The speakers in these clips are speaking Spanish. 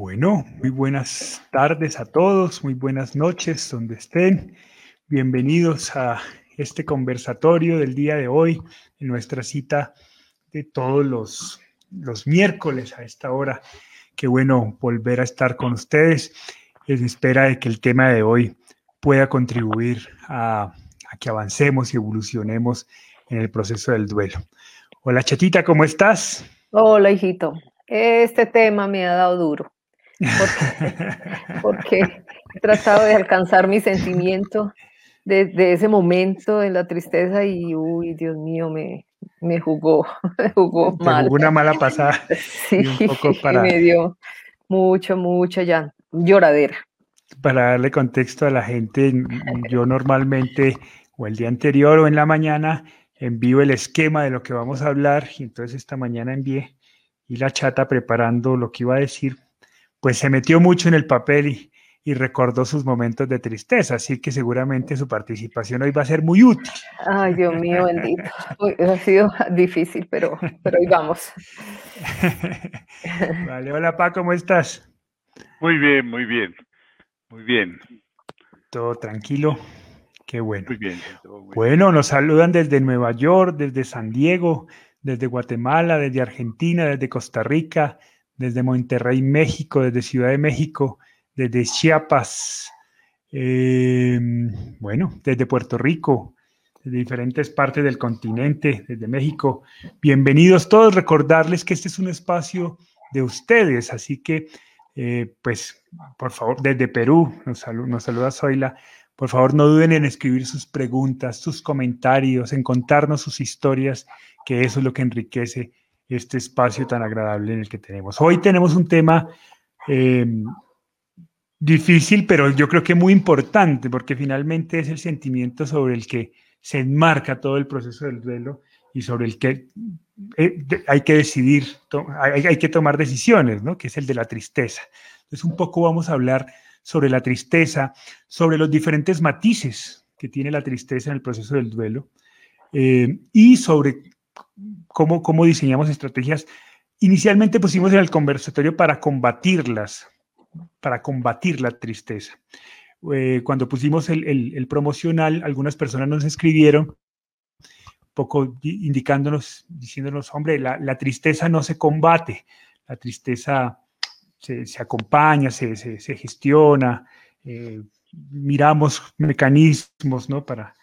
Bueno, muy buenas tardes a todos, muy buenas noches donde estén. Bienvenidos a este conversatorio del día de hoy, en nuestra cita de todos los, los miércoles a esta hora. Qué bueno volver a estar con ustedes en espera de que el tema de hoy pueda contribuir a, a que avancemos y evolucionemos en el proceso del duelo. Hola Chatita, ¿cómo estás? Hola hijito, este tema me ha dado duro porque, he tratado de alcanzar mi sentimiento desde ese momento en la tristeza y, uy, Dios mío, me, me jugó, me jugó mal. una mala pasada. Sí, y me dio mucho, mucha ya, lloradera. Para darle contexto a la gente, yo normalmente o el día anterior o en la mañana envío el esquema de lo que vamos a hablar y entonces esta mañana envié y la chata preparando lo que iba a decir pues se metió mucho en el papel y, recordó sus momentos de tristeza, así que seguramente su participación hoy va a ser muy útil. Ay, Dios mío, bendito. ha sido difícil, pero, pero hoy vamos. vale, hola Pa, ¿cómo estás? Muy bien, muy bien, muy bien. Todo tranquilo, qué bueno. Muy bien. Bueno, nos saludan desde Nueva York, desde San Diego, desde Guatemala, desde Argentina, desde Costa Rica, desde Monterrey, México, desde Ciudad de México, desde Chiapas, em, bueno, desde Puerto Rico, desde diferentes partes del continente, desde México. Bienvenidos todos, recordarles que este es un espacio de ustedes, así que, eh, pues, por favor, desde Perú, nos, nos saluda Zoila, por favor, no duden en escribir sus preguntas, sus comentarios, en contarnos sus historias, que eso es lo que enriquece este espacio tan agradable en el que tenemos. Hoy tenemos un tema eh, difícil, pero yo creo que muy importante, porque finalmente es el sentimiento sobre el que se enmarca todo el proceso del duelo y sobre el que eh, hay que decidir, hay, hay, que tomar decisiones, ¿no? que es el de la tristeza. Entonces, un poco vamos a hablar sobre la tristeza, sobre los diferentes matices que tiene la tristeza en el proceso del duelo eh, y sobre cómo, cómo diseñamos estrategias. Inicialmente pusimos en el conversatorio para combatirlas, para combatir la tristeza. Eh, cuando pusimos el, el, promocional, algunas personas nos escribieron, poco indicándonos, diciéndonos, hombre, la, la tristeza no se combate, la tristeza se, se acompaña, se, se, gestiona, eh, miramos mecanismos ¿no? para,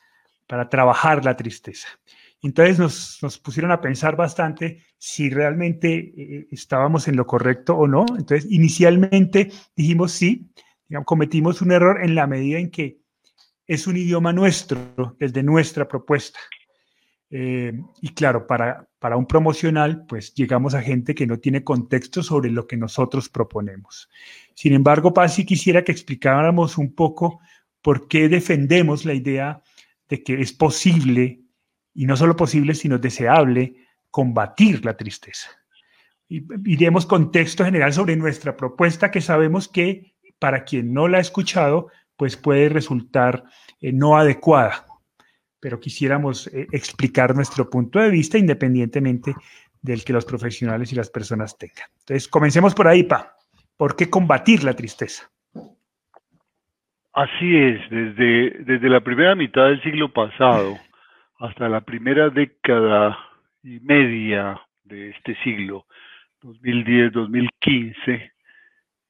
para trabajar la tristeza. Entonces nos, pusieron a pensar bastante si realmente eh, estábamos en lo correcto o no. Entonces, inicialmente dijimos sí, cometimos un error en la medida en que es un idioma nuestro, desde nuestra propuesta. Eh, y claro, para, para un promocional, pues llegamos a gente que no tiene contexto sobre lo que nosotros proponemos. Sin embargo, Pasi, quisiera que explicáramos un poco por qué defendemos la idea de que es posible y no solo posible, sino deseable, combatir la tristeza. Y, demos contexto general sobre nuestra propuesta que sabemos que para quien no la ha escuchado, pues puede resultar eh, no adecuada, pero quisiéramos eh, explicar nuestro punto de vista independientemente del que los profesionales y las personas tengan. Entonces, comencemos por ahí, Pa. ¿Por qué combatir la tristeza? Así es, desde, desde la primera mitad del siglo pasado, hasta la primera década y media de este siglo, 2010-2015,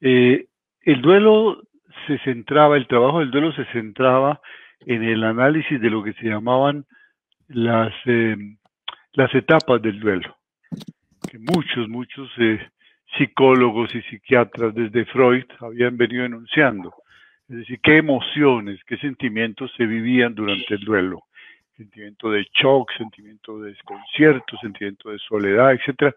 eh, el duelo se centraba, el trabajo del duelo se centraba en el análisis de lo que se llamaban las, eh, las etapas del duelo, que muchos, muchos eh, psicólogos y psiquiatras desde Freud habían venido enunciando. Es decir, qué emociones, qué sentimientos se vivían durante el duelo sentimiento de shock, sentimiento de desconcierto, sentimiento de soledad, etcétera.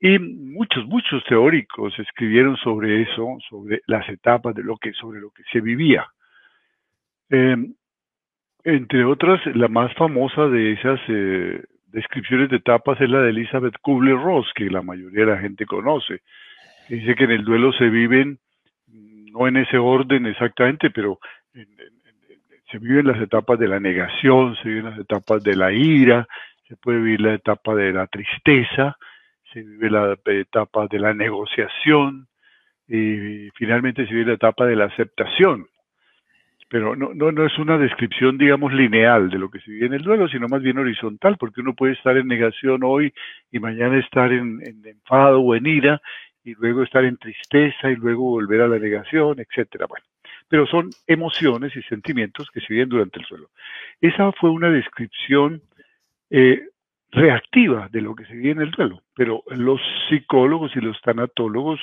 Y muchos, muchos teóricos escribieron sobre eso, sobre las etapas de lo que, sobre lo que se vivía. Em, entre otras, la más famosa de esas eh, descripciones de etapas es la de Elizabeth Kubler-Ross, que la mayoría de la gente conoce. Dice que en el duelo se viven, no en ese orden exactamente, pero en, se viven las etapas de la negación, se viven las etapas de la ira, se puede vivir la etapa de la tristeza, se vive la etapa de la negociación, y finalmente se viene la etapa de la aceptación. Pero no, no, no es una descripción, digamos, lineal de lo que se vive en el duelo, sino más bien horizontal, porque uno puede estar en negación hoy y mañana estar en, en enfado o en ira, y luego estar en tristeza y luego volver a la negación, etcétera. Bueno, pero son emociones y sentimientos que se viven durante el suelo. Esa fue una descripción eh, reactiva de lo que se vive en el duelo, pero los psicólogos y los tanatólogos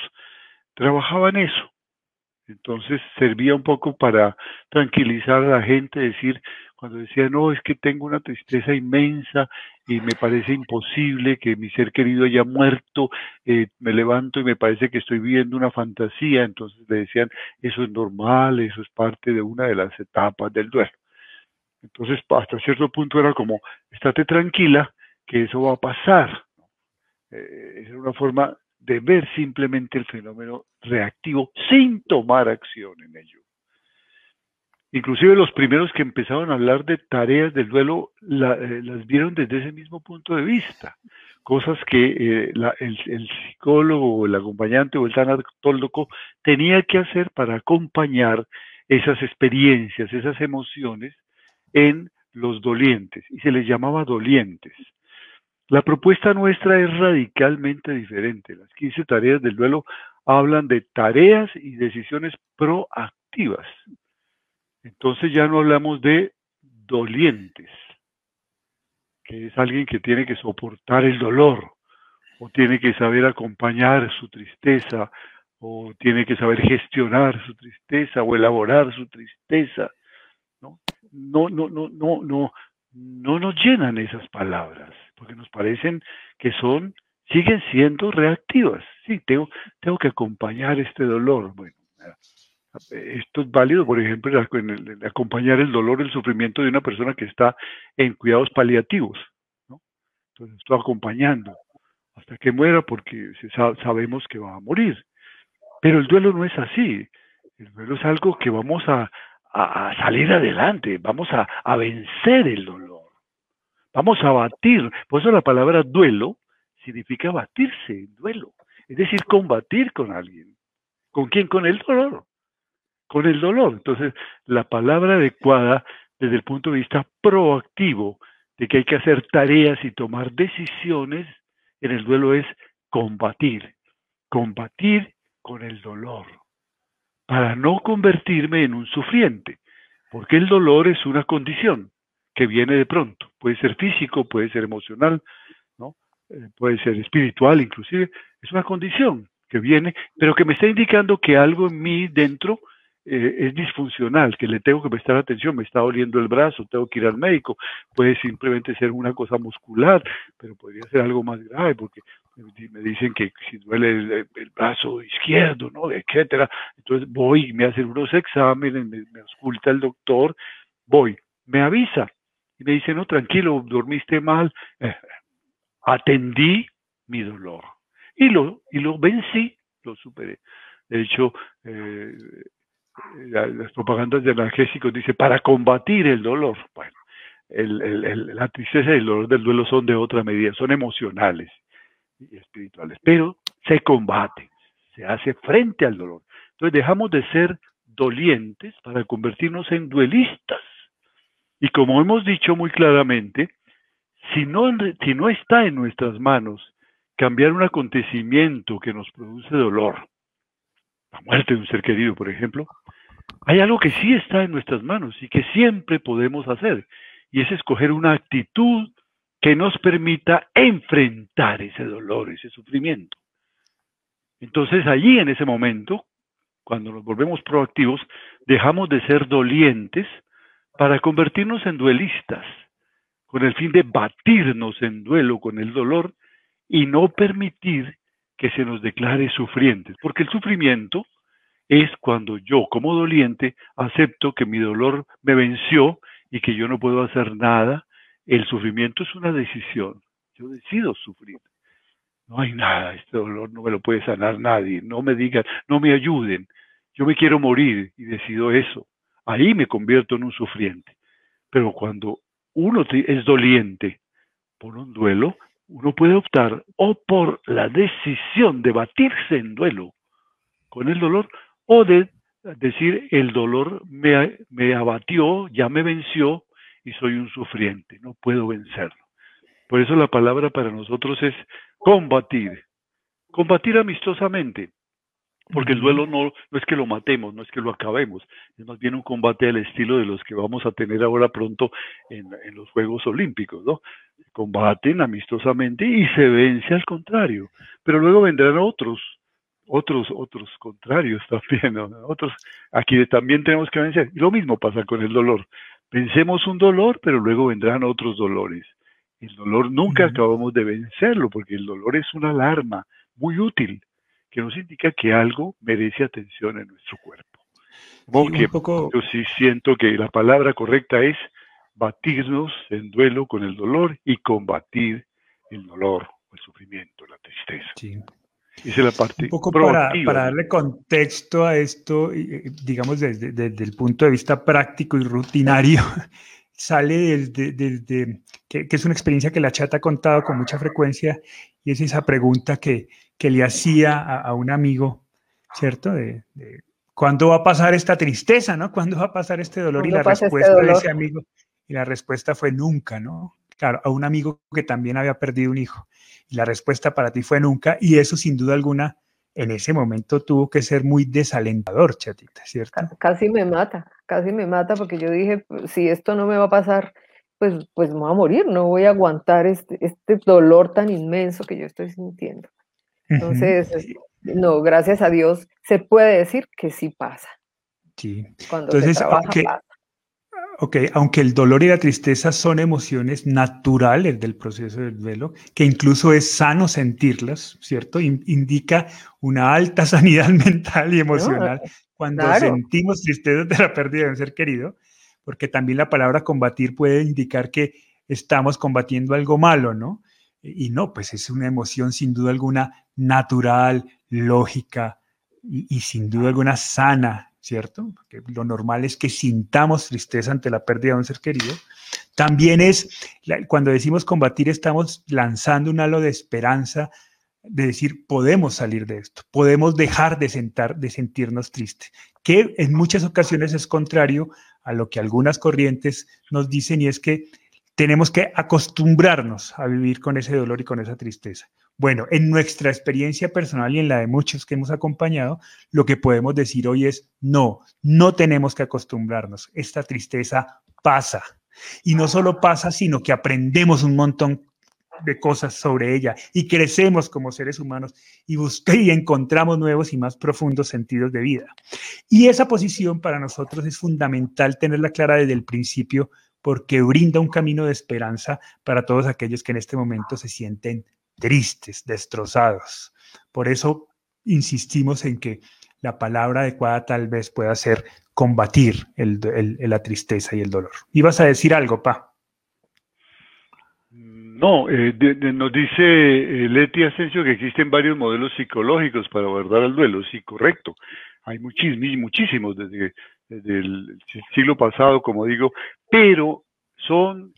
trabajaban eso. Entonces servía un poco para tranquilizar a la gente, decir, cuando decía, no, es que tengo una tristeza inmensa y me parece imposible que mi ser querido haya muerto, eh, me levanto y me parece que estoy viviendo una fantasía, entonces le decían, eso es normal, eso es parte de una de las etapas del duelo. Entonces, hasta cierto punto era como, estate tranquila, que eso va a pasar. Eh, es una forma de ver simplemente el fenómeno reactivo sin tomar acción en ello. Inclusive los primeros que empezaron a hablar de tareas del duelo eh, las vieron desde ese mismo punto de vista, cosas que eh, el, psicólogo o el acompañante o el tanatólogo tenía que hacer para acompañar esas experiencias, esas emociones en los dolientes, y se les llamaba dolientes. La propuesta nuestra es radicalmente diferente. Las 15 tareas del duelo hablan de tareas y decisiones proactivas entonces ya no hablamos de dolientes, que es alguien que tiene que soportar el dolor, o tiene que saber acompañar su tristeza, o tiene que saber gestionar su tristeza, o elaborar su tristeza. No, no, no, no, no, no, no nos llenan esas palabras, porque nos parecen que son, siguen siendo reactivas. Sí, tengo, tengo que acompañar este dolor. Bueno, esto es válido, por ejemplo, en acompañar el dolor, el sufrimiento de una persona que está en cuidados paliativos. ¿no? Entonces, estoy acompañando hasta que muera porque sabemos que va a morir. Pero el duelo no es así. El duelo es algo que vamos a, salir adelante, vamos a, a vencer el dolor. Vamos a batir. Por eso la palabra duelo significa batirse, duelo. Es decir, combatir con alguien. ¿Con quién? Con el dolor con el dolor. Entonces, la palabra adecuada desde el punto de vista proactivo de que hay que hacer tareas y tomar decisiones en el duelo es combatir, combatir con el dolor, para no convertirme en un sufriente, porque el dolor es una condición que viene de pronto, puede ser físico, puede ser emocional, ¿no? Eh, puede ser espiritual inclusive, es una condición que viene, pero que me está indicando que algo en mí dentro eh, es disfuncional, que le tengo que prestar atención, me está doliendo el brazo, tengo que ir al médico, puede simplemente ser una cosa muscular, pero podría ser algo más grave porque me dicen que si duele el, brazo izquierdo, ¿no? etcétera. Entonces voy, me hacen unos exámenes, me, me el doctor, voy, me avisa y me dice, no, tranquilo, dormiste mal, eh, atendí mi dolor y lo, y lo vencí, lo superé. De hecho, eh, las propagandas de analgésicos dice para combatir el dolor. Bueno, la tristeza y el dolor del duelo son de otra medida, son emocionales y espirituales, pero se combate, se hace frente al dolor. Entonces dejamos de ser dolientes para convertirnos en duelistas. Y como hemos dicho muy claramente, si no, si no está en nuestras manos cambiar un acontecimiento que nos produce dolor, la muerte de un ser querido, por ejemplo, hay algo que sí está en nuestras manos y que siempre podemos hacer, y es escoger una actitud que nos permita enfrentar ese dolor, ese sufrimiento. Entonces allí en ese momento, cuando nos volvemos proactivos, dejamos de ser dolientes para convertirnos en duelistas, con el fin de batirnos en duelo con el dolor y no permitir que se nos declare sufrientes, porque el sufrimiento es cuando yo, como doliente, acepto que mi dolor me venció y que yo no puedo hacer nada. El sufrimiento es una decisión. Yo decido sufrir. No hay nada, este dolor no me lo puede sanar nadie. No me digan, no me ayuden. Yo me quiero morir y decido eso. Ahí me convierto en un sufriente. Pero cuando uno es doliente por un duelo, uno puede optar o por la decisión de batirse en duelo con el dolor, o de decir el dolor me, me abatió, ya me venció y soy un sufriente, no puedo vencerlo. Por eso la palabra para nosotros es combatir, combatir amistosamente, porque el duelo no, no es que lo matemos, no es que lo acabemos, es más bien un combate al estilo de los que vamos a tener ahora pronto en, en los Juegos Olímpicos, ¿no? Combaten amistosamente y se vence al contrario, pero luego vendrán otros, otros, otros contrarios también, ¿no? otros, aquí también tenemos que vencer. Y lo mismo pasa con el dolor. Vencemos un dolor, pero luego vendrán otros dolores. El dolor nunca acabamos de vencerlo, porque el dolor es una alarma muy útil que nos indica que algo merece atención en nuestro cuerpo. Yo sí siento que la palabra correcta es batirnos en duelo con el dolor y combatir el dolor, el sufrimiento, la tristeza. Sí. Esa es la parte Un poco para, para, darle contexto a esto, digamos desde, desde, el punto de vista práctico y rutinario, sale desde, desde que, que, es una experiencia que la chata ha contado con mucha frecuencia y es esa pregunta que, que le hacía a, un amigo, ¿cierto? De, ¿Cuándo va a pasar esta tristeza, no? ¿Cuándo va a pasar este dolor? Y la este respuesta de ese amigo, y la respuesta fue nunca, ¿no? Claro, a un amigo que también había perdido un hijo. Y la respuesta para ti fue nunca, y eso sin duda alguna en ese momento tuvo que ser muy desalentador, chatita, ¿cierto? Casi me mata, casi me mata porque yo dije, si esto no me va a pasar, pues, pues me voy a morir, no voy a aguantar este, este dolor tan inmenso que yo estoy sintiendo. Entonces, no, gracias a Dios se puede decir que sí pasa. Sí. Cuando Entonces, se trabaja, aunque, Ok, aunque el dolor y la tristeza son emociones naturales del proceso del duelo, que incluso es sano sentirlas, ¿cierto? indica una alta sanidad mental y emocional cuando sentimos tristeza de la pérdida de un ser querido, porque también la palabra combatir puede indicar que estamos combatiendo algo malo, ¿no? Y no, pues es una emoción sin duda alguna natural, lógica y, sin duda alguna sana, ¿cierto? Porque lo normal es que sintamos tristeza ante la pérdida de un ser querido. También es, cuando decimos combatir, estamos lanzando un halo de esperanza, de decir, podemos salir de esto, podemos dejar de, sentar, de sentirnos tristes, que en muchas ocasiones es contrario a lo que algunas corrientes nos dicen y es que tenemos que acostumbrarnos a vivir con ese dolor y con esa tristeza. Bueno, en nuestra experiencia personal y en la de muchos que hemos acompañado, lo que podemos decir hoy es, no, no tenemos que acostumbrarnos. Esta tristeza pasa. Y no solo pasa, sino que aprendemos un montón de cosas sobre ella y crecemos como seres humanos y, y encontramos nuevos y más profundos sentidos de vida. Y esa posición para nosotros es fundamental tenerla clara desde el principio porque brinda un camino de esperanza para todos aquellos que en este momento se sienten tristes, destrozados. Por eso insistimos en que la palabra adecuada tal vez pueda ser combatir la tristeza y el dolor. ¿Ibas a decir algo, Pa? No, eh, nos dice eh, Leti Asensio que existen varios modelos psicológicos para abordar el duelo. Sí, correcto. Hay muchísimos, muchísimos desde del siglo pasado, como digo, pero son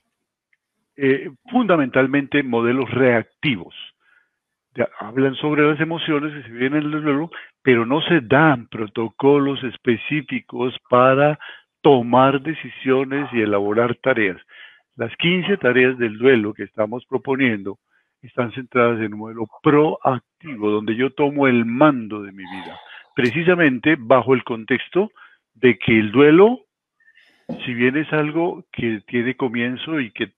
eh, fundamentalmente modelos reactivos. hablan sobre las emociones que se viven en el duelo, pero no se dan protocolos específicos para tomar decisiones y elaborar tareas. Las 15 tareas del duelo que estamos proponiendo están centradas en un modelo proactivo, donde yo tomo el mando de mi vida, precisamente bajo el contexto de que el duelo, si bien es algo que tiene comienzo y que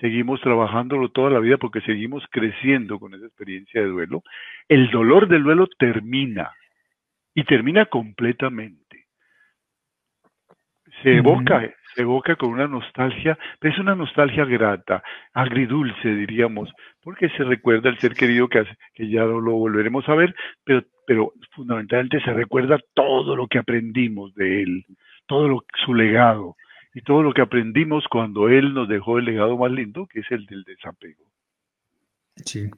seguimos trabajándolo toda la vida porque seguimos creciendo con esa experiencia de duelo, el dolor del duelo termina y termina completamente. Se evoca, se evoca con una nostalgia, pero es una nostalgia grata, agridulce diríamos, porque se recuerda al ser querido que, que ya no lo volveremos a ver, pero pero fundamentalmente se recuerda todo lo que aprendimos de él, todo lo, su legado y todo lo que aprendimos cuando él nos dejó el legado más lindo, que es el del desapego. Sí.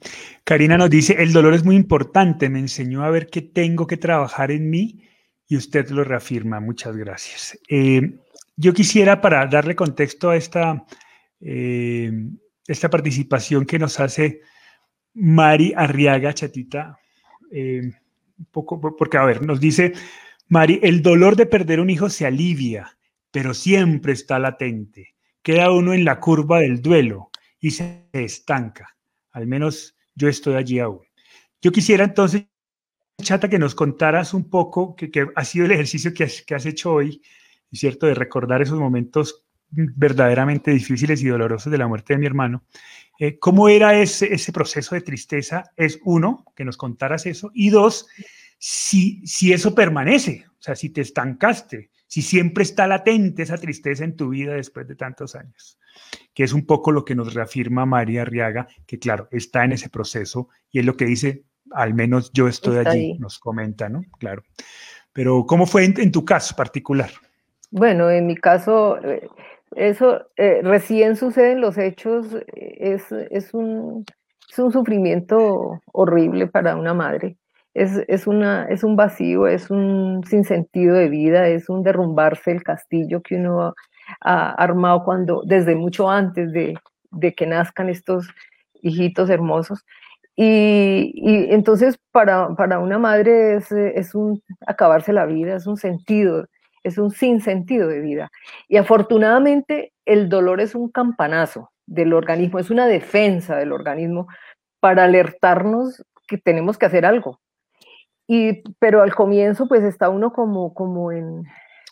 Karina nos dice, el dolor es muy importante, me enseñó a ver que tengo que trabajar en mí y usted lo reafirma. Muchas gracias. Eh, yo quisiera, para darle contexto a esta, eh, esta participación que nos hace Mari Arriaga, chatita, eh, un poco, porque a ver, nos dice Mari, el dolor de perder un hijo se alivia, pero siempre está latente. Queda uno en la curva del duelo y se estanca. Al menos yo estoy allí aún. Yo quisiera entonces, Chata, que nos contaras un poco, que, ha sido el ejercicio que has, hecho hoy, ¿cierto? De recordar esos momentos verdaderamente difíciles y dolorosos de la muerte de mi hermano. Eh, ¿Cómo era ese, ese proceso de tristeza? Es uno, que nos contaras eso, y dos, si, si eso permanece, o sea, si te estancaste, si siempre está latente esa tristeza en tu vida después de tantos años, que es un poco lo que nos reafirma María Arriaga, que claro, está en ese proceso y es lo que dice, al menos yo estoy allí, nos comenta, ¿no? Claro. Pero ¿cómo fue en tu caso particular? Bueno, en mi caso, eh, eso eh, recién suceden los hechos, es, es, un, es, un, sufrimiento horrible para una madre. Es, es, una, es un vacío, es un sinsentido de vida, es un derrumbarse el castillo que uno ha armado cuando, desde mucho antes de, de que nazcan estos hijitos hermosos. Y, y entonces para, para, una madre es, es un acabarse la vida, es un sentido es un sinsentido de vida. Y afortunadamente el dolor es un campanazo del organismo, es una defensa del organismo para alertarnos que tenemos que hacer algo. Y, pero al comienzo pues está uno como, como, en,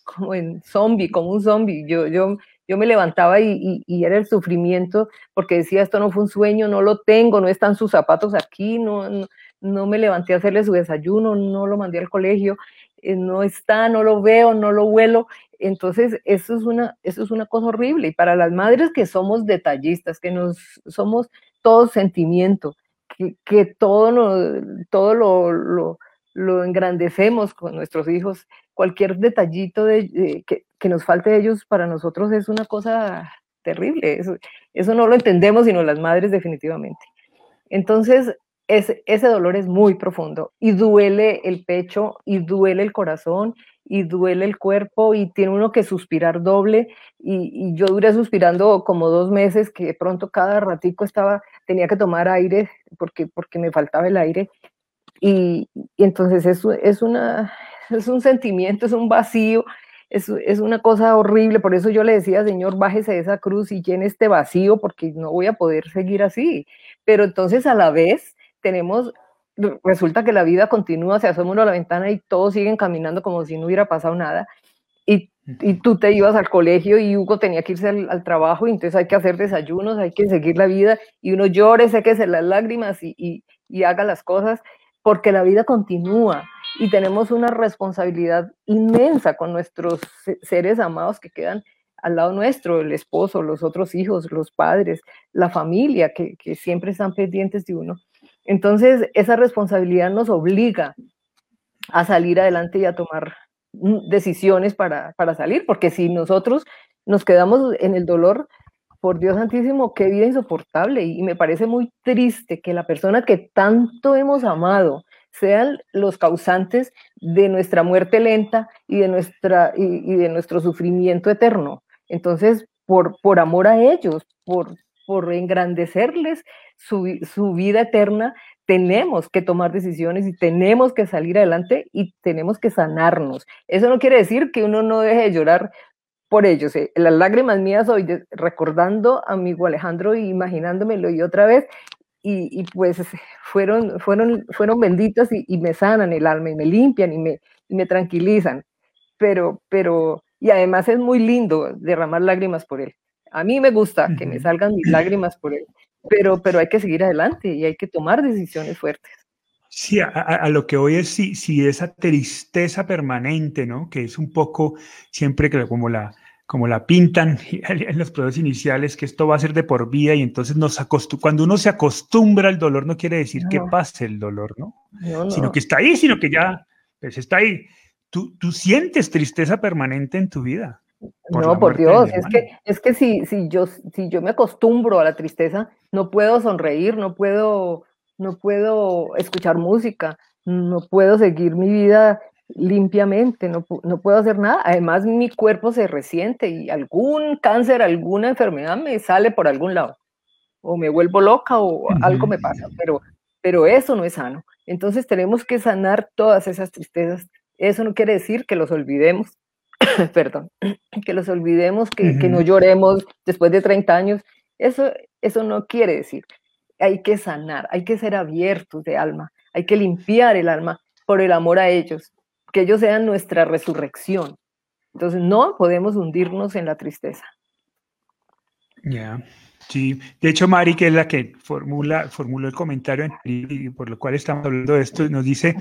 como en zombie, como un zombie. Yo, yo, yo me levantaba y, y, era el sufrimiento porque decía, esto no fue un sueño, no lo tengo, no están sus zapatos aquí, no, no, no me levanté a hacerle su desayuno, no lo mandé al colegio eh, no está, no lo veo, no lo huelo. Entonces, eso es una, eso es una cosa horrible. Y para las madres que somos detallistas, que nos somos todo sentimiento, que, todo, lo, todo lo, lo, engrandecemos con nuestros hijos, cualquier detallito de, que, que, nos falte de ellos para nosotros es una cosa terrible. Eso, no lo entendemos sino las madres definitivamente. Entonces, ese dolor es muy profundo y duele el pecho y duele el corazón y duele el cuerpo y tiene uno que suspirar doble y, yo duré suspirando como dos meses que de pronto cada ratico estaba, tenía que tomar aire porque, porque me faltaba el aire y, entonces eso es, una, es un sentimiento, es un vacío, es, es, una cosa horrible, por eso yo le decía, Señor, bájese de esa cruz y llene este vacío porque no voy a poder seguir así, pero entonces a la vez tenemos, resulta que la vida continúa, se asoma uno a la ventana y todos siguen caminando como si no hubiera pasado nada. Y, y tú te ibas al colegio y Hugo tenía que irse al, trabajo y entonces hay que hacer desayunos, hay que seguir la vida y uno llore, séquese las lágrimas y, y, y haga las cosas porque la vida continúa y tenemos una responsabilidad inmensa con nuestros seres amados que quedan al lado nuestro, el esposo, los otros hijos, los padres, la familia, que, siempre están pendientes de uno. Entonces, esa responsabilidad nos obliga a salir adelante y a tomar decisiones para, salir, porque si nosotros nos quedamos en el dolor, por Dios santísimo, qué vida insoportable. Y me parece muy triste que la persona que tanto hemos amado sean los causantes de nuestra muerte lenta y de, nuestra, y, de nuestro sufrimiento eterno. Entonces, por, por amor a ellos, por, por engrandecerles su, su vida eterna, tenemos que tomar decisiones y tenemos que salir adelante y tenemos que sanarnos. Eso no quiere decir que uno no deje de llorar por ellos. Eh. Las lágrimas mías hoy, recordando a mi Alejandro y imaginándomelo y otra vez, y, y, pues fueron, fueron, fueron benditas y, y, me sanan el alma y me limpian y me, y me tranquilizan. Pero, pero, y además es muy lindo derramar lágrimas por él. A mí me gusta que me salgan mis lágrimas por él, pero, pero hay que seguir adelante y hay que tomar decisiones fuertes. Sí, a, lo que hoy es si, si, esa tristeza permanente, ¿no? Que es un poco siempre que como la, como la pintan en los procesos iniciales, que esto va a ser de por vida y entonces nos cuando uno se acostumbra al dolor no quiere decir que pase el dolor, ¿no? Sino que está ahí, sino que ya pues está ahí. Tú, tú sientes tristeza permanente en tu vida no, por Dios, es que, es que si, si, yo, si yo me acostumbro a la tristeza, no puedo sonreír, no puedo, no puedo escuchar música, no puedo seguir mi vida limpiamente, no, no puedo hacer nada. Además, mi cuerpo se resiente y algún cáncer, alguna enfermedad me sale por algún lado. O me vuelvo loca o algo me pasa, pero, pero eso no es sano. Entonces tenemos que sanar todas esas tristezas. Eso no quiere decir que los olvidemos, perdón, que los olvidemos, que, que, no lloremos después de 30 años. Eso, eso no quiere decir. Hay que sanar, hay que ser abiertos de alma, hay que limpiar el alma por el amor a ellos, que ellos sean nuestra resurrección. Entonces no podemos hundirnos en la tristeza. Ya. Sí, de hecho Mari, que es la que formula, formuló el comentario y por lo cual estamos hablando de esto, nos dice,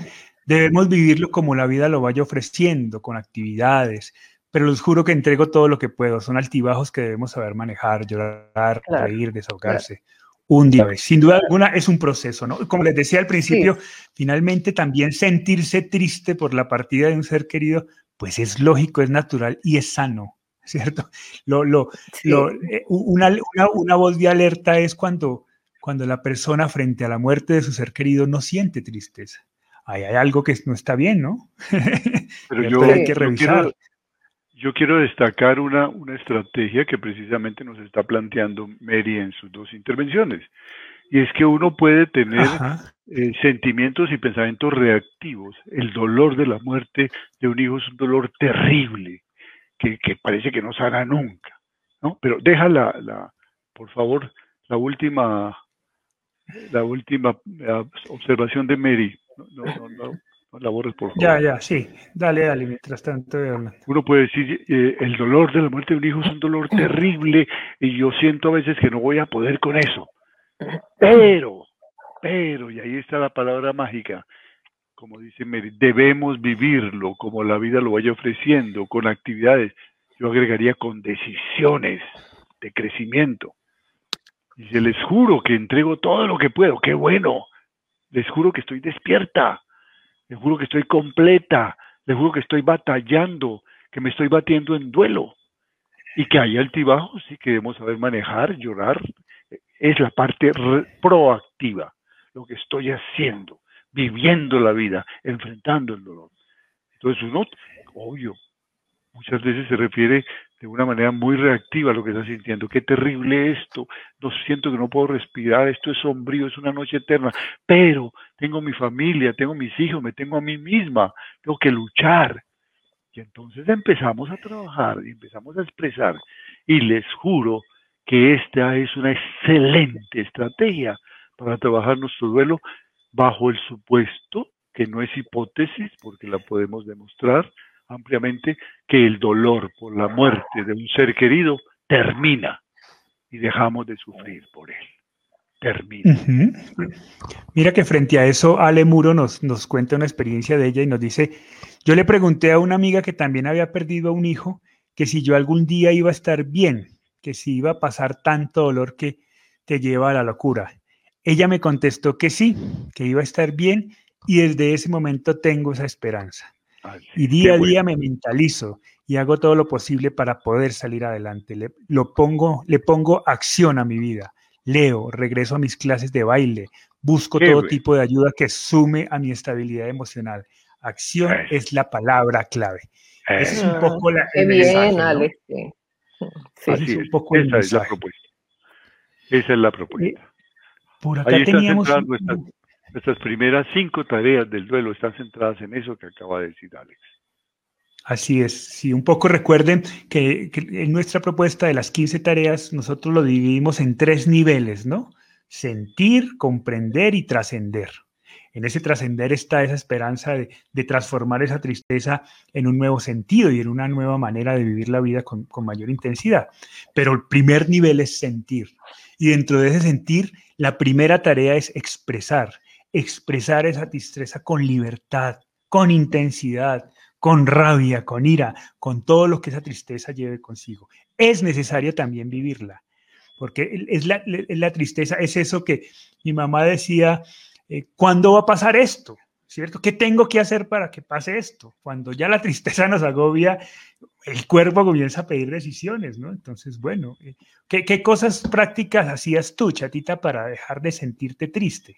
debemos vivirlo como la vida lo vaya ofreciendo, con actividades, pero les juro que entrego todo lo que puedo, son altibajos que debemos saber manejar, llorar, reír, desahogarse. Un día Sin duda alguna es un proceso, ¿no? Como les decía al principio, finalmente también sentirse triste por la partida de un ser querido, pues es lógico, es natural y es sano. ¿cierto? Lo, lo, eh, una, una, voz de alerta es cuando, cuando la persona frente a la muerte de su ser querido no siente tristeza. Ahí hay algo que no está bien, ¿no? Pero yo, hay que revisar. Yo quiero, destacar una, una estrategia que precisamente nos está planteando Mary en sus dos intervenciones. Y es que uno puede tener eh, sentimientos y pensamientos reactivos. El dolor de la muerte de un hijo es un dolor terrible que, parece que no sana nunca, ¿no? Pero deja la, la, por favor, la última, la última observación de Mary. No, no, no, la borres, por favor. Ya, ya, sí. Dale, dale, mientras tanto. Uno puede decir, eh, el dolor de la muerte de un hijo es un dolor terrible y yo siento a veces que no voy a poder con eso. Pero, pero, y ahí está la palabra mágica, como dice Mary, debemos vivirlo como la vida lo vaya ofreciendo, con actividades. Yo agregaría con decisiones de crecimiento. Y se les juro que entrego todo lo que puedo. ¡Qué bueno! Les juro que estoy despierta. Les juro que estoy completa. Les juro que estoy batallando, que me estoy batiendo en duelo. Y que hay altibajos y que debemos saber manejar, llorar. Es la parte proactiva, lo que estoy haciendo viviendo la vida, enfrentando el dolor. Entonces uno, obvio, muchas veces se refiere de una manera muy reactiva lo que está sintiendo. Qué terrible esto, no siento que no puedo respirar, esto es sombrío, es una noche eterna, pero tengo mi familia, tengo mis hijos, me tengo a mí misma, tengo que luchar. Y entonces empezamos a trabajar y empezamos a expresar. Y les juro que esta es una excelente estrategia para trabajar nuestro duelo bajo el supuesto, que no es hipótesis, porque la podemos demostrar ampliamente, que el dolor por la muerte de un ser querido termina y dejamos de sufrir por él. Termina. Mira que frente a eso, Ale Muro nos, nos cuenta una experiencia de ella y nos dice, yo le pregunté a una amiga que también había perdido a un hijo, que si yo algún día iba a estar bien, que si iba a pasar tanto dolor que te lleva a la locura. Ella me contestó que sí, que iba a estar bien y desde ese momento tengo esa esperanza. Y día a día me mentalizo y hago todo lo posible para poder salir adelante. Le, lo pongo, le pongo acción a mi vida. Leo, regreso a mis clases de baile, busco todo tipo de ayuda que sume a mi estabilidad emocional. Acción es la palabra clave. Esa es un poco la. Qué bien, Alex. Sí. es un poco Esa es la propuesta. Esa es la propuesta. Por acá teníamos... nuestras, primeras cinco tareas del duelo están centradas en eso que acaba de decir Alex. Así es, sí, un poco recuerden que, en nuestra propuesta de las 15 tareas nosotros lo dividimos en tres niveles, ¿no? Sentir, comprender y trascender. En ese trascender está esa esperanza de, transformar esa tristeza en un nuevo sentido y en una nueva manera de vivir la vida con, con mayor intensidad. Pero el primer nivel es sentir. Y dentro de ese sentir la primera tarea es expresar, expresar esa tristeza con libertad, con intensidad, con rabia, con ira, con todo lo que esa tristeza lleve consigo. Es necesario también vivirla, porque es la, tristeza, es eso que mi mamá decía, eh, ¿cuándo va a pasar esto? ¿cierto? ¿Qué tengo que hacer para que pase esto? Cuando ya la tristeza nos agobia, el cuerpo comienza a pedir decisiones, ¿no? Entonces, bueno, eh, ¿qué, cosas prácticas hacías tú, chatita, para dejar de sentirte triste?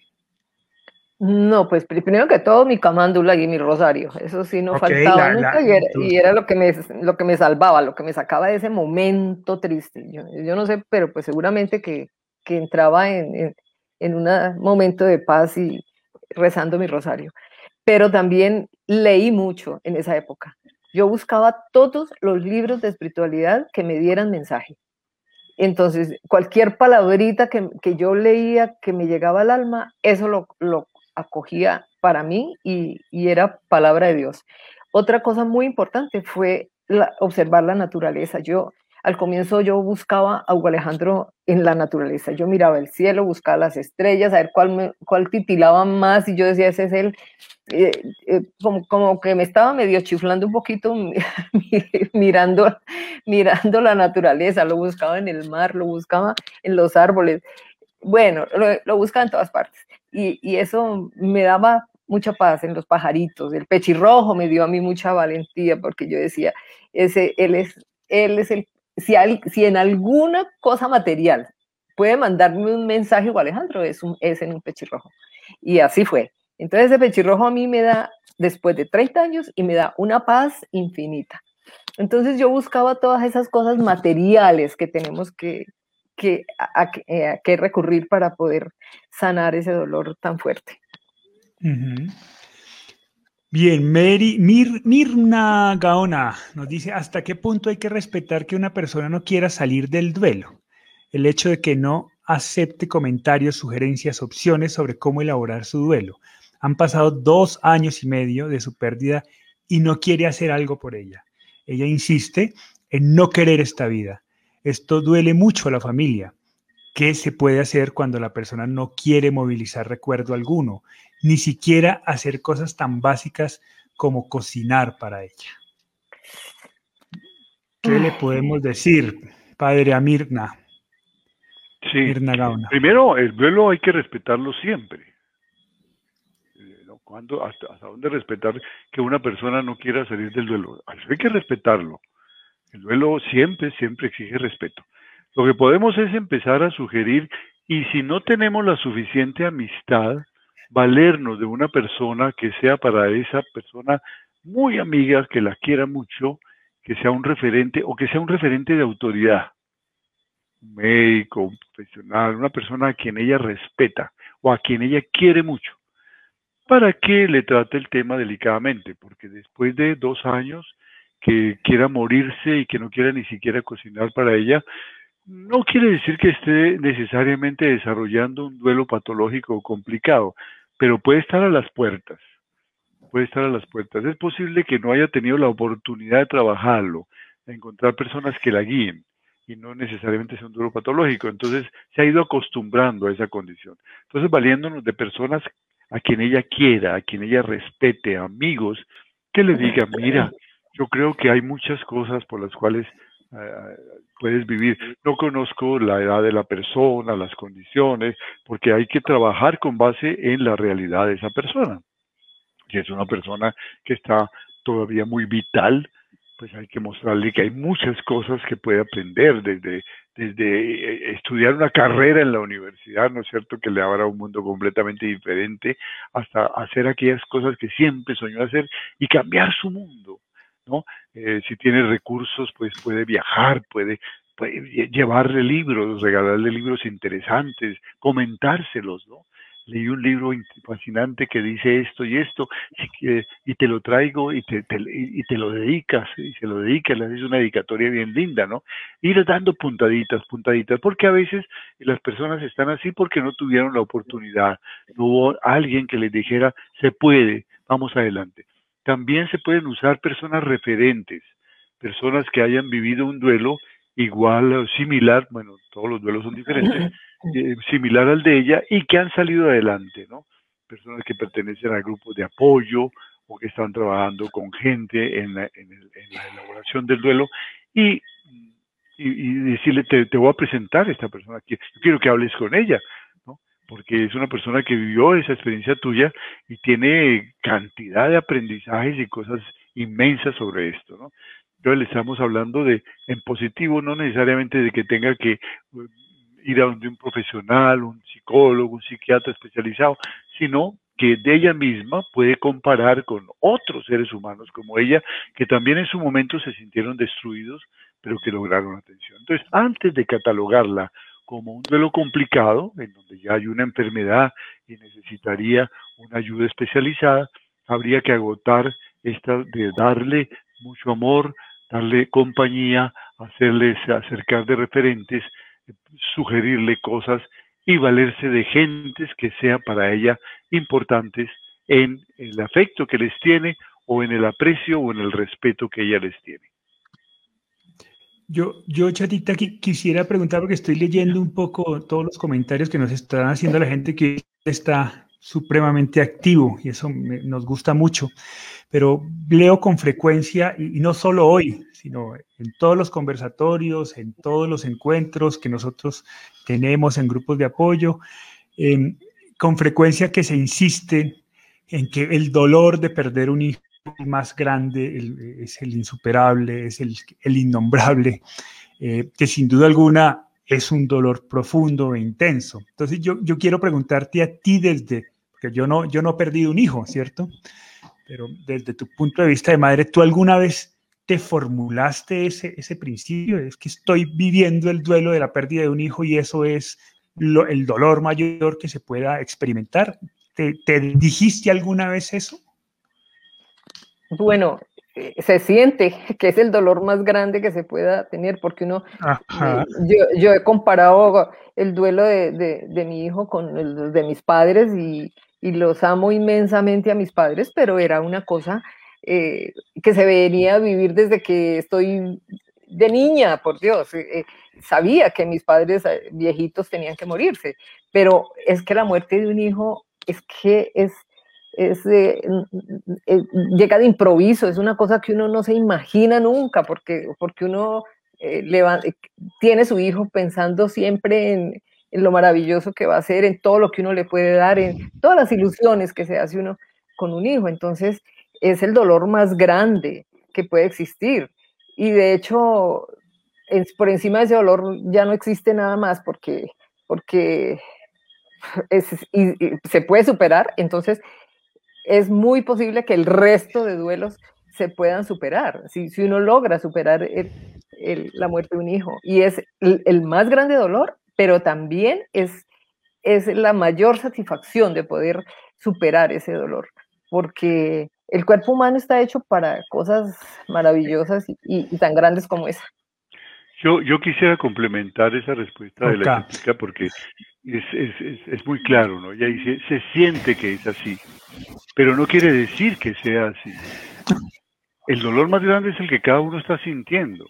No, pues primero que todo mi camándula y mi rosario, eso sí no faltaba nunca y, era, lo, que me, lo que me salvaba, lo que me sacaba de ese momento triste. Yo, no sé, pero pues seguramente que, entraba en en un momento de paz y rezando mi rosario. Pero también leí mucho en esa época. Yo buscaba todos los libros de espiritualidad que me dieran mensaje. Entonces, cualquier palabrita que, yo leía que me llegaba al alma, eso lo, lo acogía para mí y, era palabra de Dios. Otra cosa muy importante fue observar la naturaleza. Yo al comienzo yo buscaba a Hugo Alejandro en la naturaleza. Yo miraba el cielo, buscaba las estrellas, a ver cuál, cuál titilaba más y yo decía, ese es él. Eh, eh, como, como, que me estaba medio chiflando un poquito mirando, mirando la naturaleza. Lo buscaba en el mar, lo buscaba en los árboles. Bueno, lo, lo buscaba en todas partes. Y, eso me daba mucha paz en los pajaritos. El pechirrojo me dio a mí mucha valentía porque yo decía, ese, él, es, él es el, si, si en alguna cosa material puede mandarme un mensaje o Alejandro, es, un, es en un pechirrojo. Y así fue. Entonces ese pechirrojo a mí me da, después de 30 años, y me da una paz infinita. Entonces yo buscaba todas esas cosas materiales que tenemos que, que, a, eh, que recurrir para poder sanar ese dolor tan fuerte. Bien, Mary, Mirna Gaona nos dice, ¿hasta qué punto hay que respetar que una persona no quiera salir del duelo? El hecho de que no acepte comentarios, sugerencias, opciones sobre cómo elaborar su duelo. Han pasado dos años y medio de su pérdida y no quiere hacer algo por ella. Ella insiste en no querer esta vida. Esto duele mucho a la familia. ¿Qué se puede hacer cuando la persona no quiere movilizar recuerdo alguno ni siquiera hacer cosas tan básicas como cocinar para ella. ¿Qué le podemos decir, padre Amirna? Sí. Primero, el duelo hay que respetarlo siempre. Eh, ¿Cuándo, hasta, hasta, dónde respetar que una persona no quiera salir del duelo? Hay que respetarlo. El duelo siempre, siempre exige respeto. Lo que podemos es empezar a sugerir, y si no tenemos la suficiente amistad, valernos de una persona que sea para esa persona muy amiga, que la quiera mucho, que sea un referente o que sea un referente de autoridad, un médico, un profesional, una persona a quien ella respeta o a quien ella quiere mucho, para que le trate el tema delicadamente, porque después de dos años que quiera morirse y que no quiera ni siquiera cocinar para ella, no quiere decir que esté necesariamente desarrollando un duelo patológico o complicado, pero puede estar a las puertas, puede estar a las puertas. Es posible que no haya tenido la oportunidad de trabajarlo, de encontrar personas que la guíen y no necesariamente sea un duro patológico. Entonces se ha ido acostumbrando a esa condición. Entonces valiéndonos de personas a quien ella quiera, a quien ella respete, amigos, que le digan, mira, yo creo que hay muchas cosas por las cuales eh, puedes vivir. No conozco la edad de la persona, las condiciones, porque hay que trabajar con base en la realidad de esa persona. Si es una persona que está todavía muy vital, pues hay que mostrarle que hay muchas cosas que puede aprender desde, desde eh, estudiar una carrera en la universidad, ¿no es cierto?, que le abra un mundo completamente diferente, hasta hacer aquellas cosas que siempre soñó hacer y cambiar su mundo. Eh, si tiene recursos, pues puede viajar, puede, llevarle libros, regalarle libros interesantes, comentárselos, ¿no? Leí un libro fascinante que dice esto y esto, y te lo traigo y te, y te lo dedicas, y se lo dedicas, le haces una dedicatoria bien linda, ¿no? Ir dando puntaditas, puntaditas, porque a veces las personas están así porque no tuvieron la oportunidad, no hubo alguien que les dijera, se puede, vamos adelante. También se pueden usar personas referentes, personas que hayan vivido un duelo igual o similar, bueno, todos los duelos son diferentes, eh, similar al de ella y que han salido adelante, ¿no? Personas que pertenecen a grupos de apoyo o que están trabajando con gente en la, elaboración del duelo y, y, decirle, te, te, voy a presentar a esta persona, quiero que hables con ella, porque es una persona que vivió esa experiencia tuya y tiene cantidad de aprendizajes y cosas inmensas sobre esto, ¿no? Entonces le estamos hablando de, en positivo, no necesariamente de que tenga que eh, ir a donde un profesional, un psicólogo, un psiquiatra especializado, sino que de ella misma puede comparar con otros seres humanos como ella, que también en su momento se sintieron destruidos, pero que lograron atención. Entonces, antes de catalogarla como un duelo complicado, en donde ya hay una enfermedad y necesitaría una ayuda especializada, habría que agotar esta de darle mucho amor, darle compañía, hacerles acercar de referentes, sugerirle cosas y valerse de gentes que sean para ella importantes en el afecto que les tiene o en el aprecio o en el respeto que ella les tiene. Yo, yo, Chatita, quisiera preguntar, porque estoy leyendo un poco todos los comentarios que nos están haciendo la gente que está supremamente activo y eso nos gusta mucho, pero leo con frecuencia, y, no solo hoy, sino en todos los conversatorios, en todos los encuentros que nosotros tenemos en grupos de apoyo, em, con frecuencia que se insiste en que el dolor de perder un hijo más grande, es el insuperable, es el, innombrable, eh, que sin duda alguna es un dolor profundo e intenso. Entonces yo, yo quiero preguntarte a ti desde, porque yo no, yo no he perdido un hijo, ¿cierto? Pero desde tu punto de vista de madre, ¿tú alguna vez te formulaste ese, ese principio? Es que estoy viviendo el duelo de la pérdida de un hijo y eso es el dolor mayor que se pueda experimentar. ¿Te, ¿Te dijiste alguna vez eso? Bueno, eh, se siente que es el dolor más grande que se pueda tener, porque uno, eh, yo, he comparado el duelo de, mi hijo con el de mis padres y, los amo inmensamente a mis padres, pero era una cosa eh, que se venía a vivir desde que estoy de niña, por Dios. sabía que mis padres viejitos tenían que morirse, pero es que la muerte de un hijo es que es es, eh, llega de improviso, es una cosa que uno no se imagina nunca, porque, porque uno eh, eh, tiene su hijo pensando siempre en, lo maravilloso que va a ser, en todo lo que uno le puede dar, en todas las ilusiones que se hace uno con un hijo. Entonces, es el dolor más grande que puede existir. Y de hecho, por encima de ese dolor ya no existe nada más porque, porque se puede superar. Entonces, es muy posible que el resto de duelos se puedan superar, si, si uno logra superar la muerte de un hijo. Y es el, más grande dolor, pero también es, es la mayor satisfacción de poder superar ese dolor, porque el cuerpo humano está hecho para cosas maravillosas y, tan grandes como esa. Yo, yo quisiera complementar esa respuesta de la crítica porque es, es, es, muy claro, ¿no? Y ahí se, se, siente que es así, pero no quiere decir que sea así. El dolor más grande es el que cada uno está sintiendo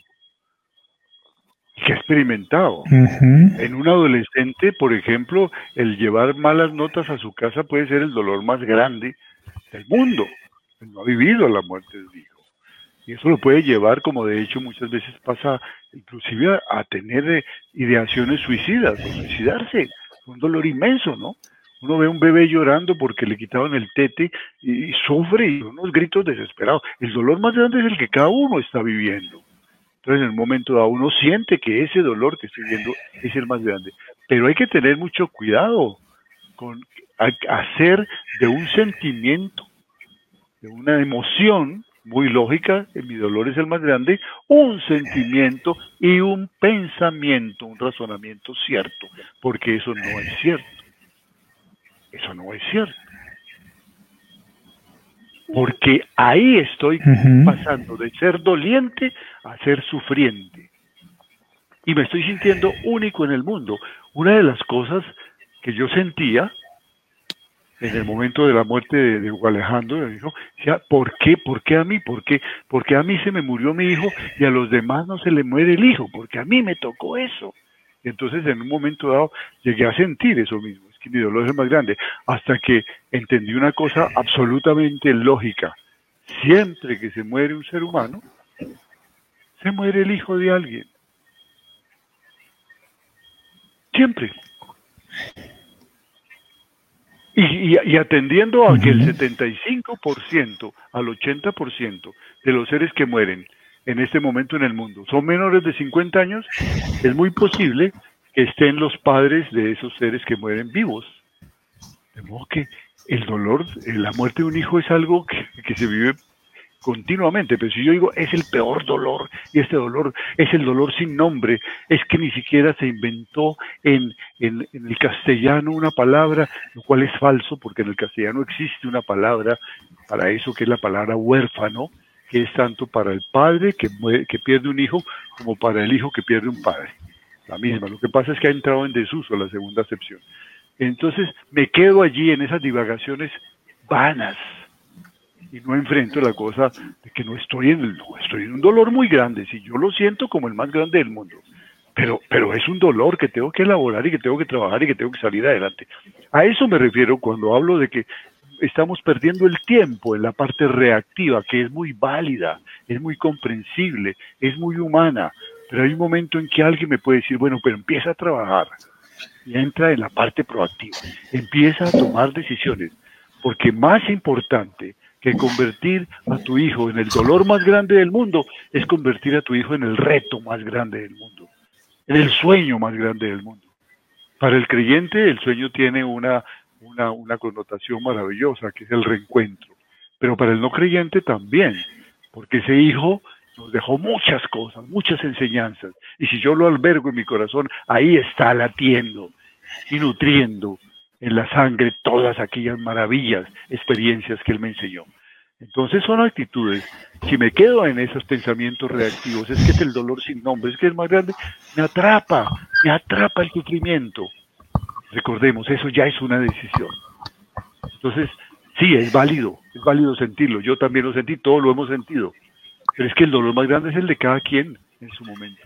y que ha experimentado. En un adolescente, por ejemplo, el llevar malas notas a su casa puede ser el dolor más grande del mundo. Él no ha vivido la muerte del hijo. Y eso lo puede llevar, como de hecho muchas veces pasa, inclusive a, tener eh, ideaciones suicidas, o suicidarse un dolor inmenso, ¿no? Uno ve un bebé llorando porque le quitaban el tete y, sufre y unos gritos desesperados. El dolor más grande es el que cada uno está viviendo. Entonces, en un momento dado, uno siente que ese dolor que estoy viendo es el más grande. Pero hay que tener mucho cuidado con hacer de un sentimiento, de una emoción, muy lógica, mi dolor es el más grande, un sentimiento y un pensamiento, un razonamiento cierto, porque eso no es cierto. Eso no es cierto. Porque ahí estoy pasando de ser doliente a ser sufriente. Y me estoy sintiendo único en el mundo. Una de las cosas que yo sentía en el momento de la muerte de, de Alejandro, dijo, ¿por qué? ¿Por qué a mí? ¿Por qué? Porque a mí se me murió mi hijo y a los demás no se le muere el hijo, porque a mí me tocó eso. Y entonces en un momento dado llegué a sentir eso mismo, que mi dolor es más grande, hasta que entendí una cosa absolutamente lógica. Siempre que se muere un ser humano, se muere el hijo de alguien. Siempre. Y, atendiendo a que el 75% al 80% de los seres que mueren en este momento en el mundo son menores de 50 años, es muy posible estén los padres de esos seres que mueren vivos. De modo que el dolor, eh, la muerte de un hijo es algo que, se vive continuamente, pero si yo digo es el peor dolor y este dolor es el dolor sin nombre, es que ni siquiera se inventó en, el castellano una palabra, lo cual es falso porque en el castellano existe una palabra para eso que es la palabra huérfano, que es tanto para el padre que, que pierde un hijo como para el hijo que pierde un padre. La misma, lo que pasa es que ha entrado en desuso la segunda acepción. Entonces me quedo allí en esas divagaciones vanas, y no enfrento la cosa de que no estoy en el, estoy en un dolor muy grande, si yo lo siento como el más grande del mundo, pero, pero es un dolor que tengo que elaborar y que tengo que trabajar y que tengo que salir adelante. A eso me refiero cuando hablo de que estamos perdiendo el tiempo en la parte reactiva, que es muy válida, es muy comprensible, es muy humana, pero hay un momento en que alguien me puede decir, bueno, pero empieza a trabajar y entra en la parte proactiva, empieza a tomar decisiones, porque más importante que convertir a tu hijo en el dolor más grande del mundo es convertir a tu hijo en el reto más grande del mundo, en el sueño más grande del mundo. Para el creyente el sueño tiene una, una, una connotación maravillosa, que es el reencuentro, pero para el no creyente también, porque ese hijo nos dejó muchas cosas, muchas enseñanzas, y si yo lo albergo en mi corazón, ahí está latiendo y nutriendo en la sangre todas aquellas maravillas, experiencias que él me enseñó. Entonces son actitudes. Si me quedo en esos pensamientos reactivos, es que es el dolor sin nombre, es que es más grande, me atrapa, me atrapa el sufrimiento. Recordemos, eso ya es una decisión. Entonces, sí, es válido, es válido sentirlo. Yo también lo sentí, todos lo hemos sentido. Pero es que el dolor más grande es el de cada quien en su momento.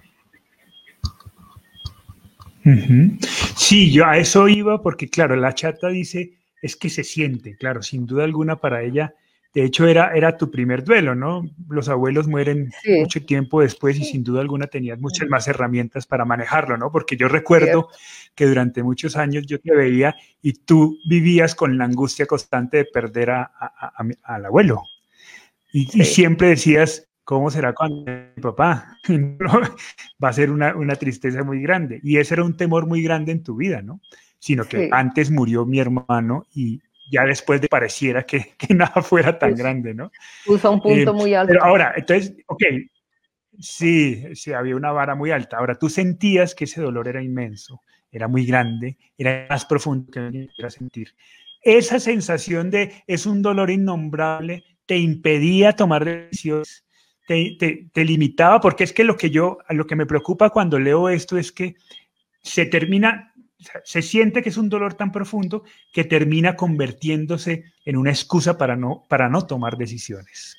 Sí, yo a eso iba porque, claro, la chata dice, es que se siente, claro, sin duda alguna para ella. De hecho, era, era tu primer duelo, ¿no? Los abuelos mueren mucho tiempo después y sin duda alguna tenías muchas más herramientas para manejarlo, ¿no? Porque yo recuerdo que durante muchos años yo te veía y tú vivías con la angustia constante de perder a, al abuelo. y siempre decías, ¿cómo será cuando mi papá? Va a ser una, tristeza muy grande. Y ese era un temor muy grande en tu vida, ¿no? Sino que antes murió mi hermano y ya después de pareciera que, nada fuera tan grande, ¿no? Puso un punto eh, muy alto. Pero ahora, entonces, ok, sí, sí, había una vara muy alta. Ahora, tú sentías que ese dolor era inmenso, era muy grande, era más profundo que a sentir. Esa sensación de es un dolor innombrable te impedía tomar decisiones te, limitaba, porque es que lo que yo, lo que me preocupa cuando leo esto es que se termina, se siente que es un dolor tan profundo que termina convirtiéndose en una excusa para no, para no tomar decisiones.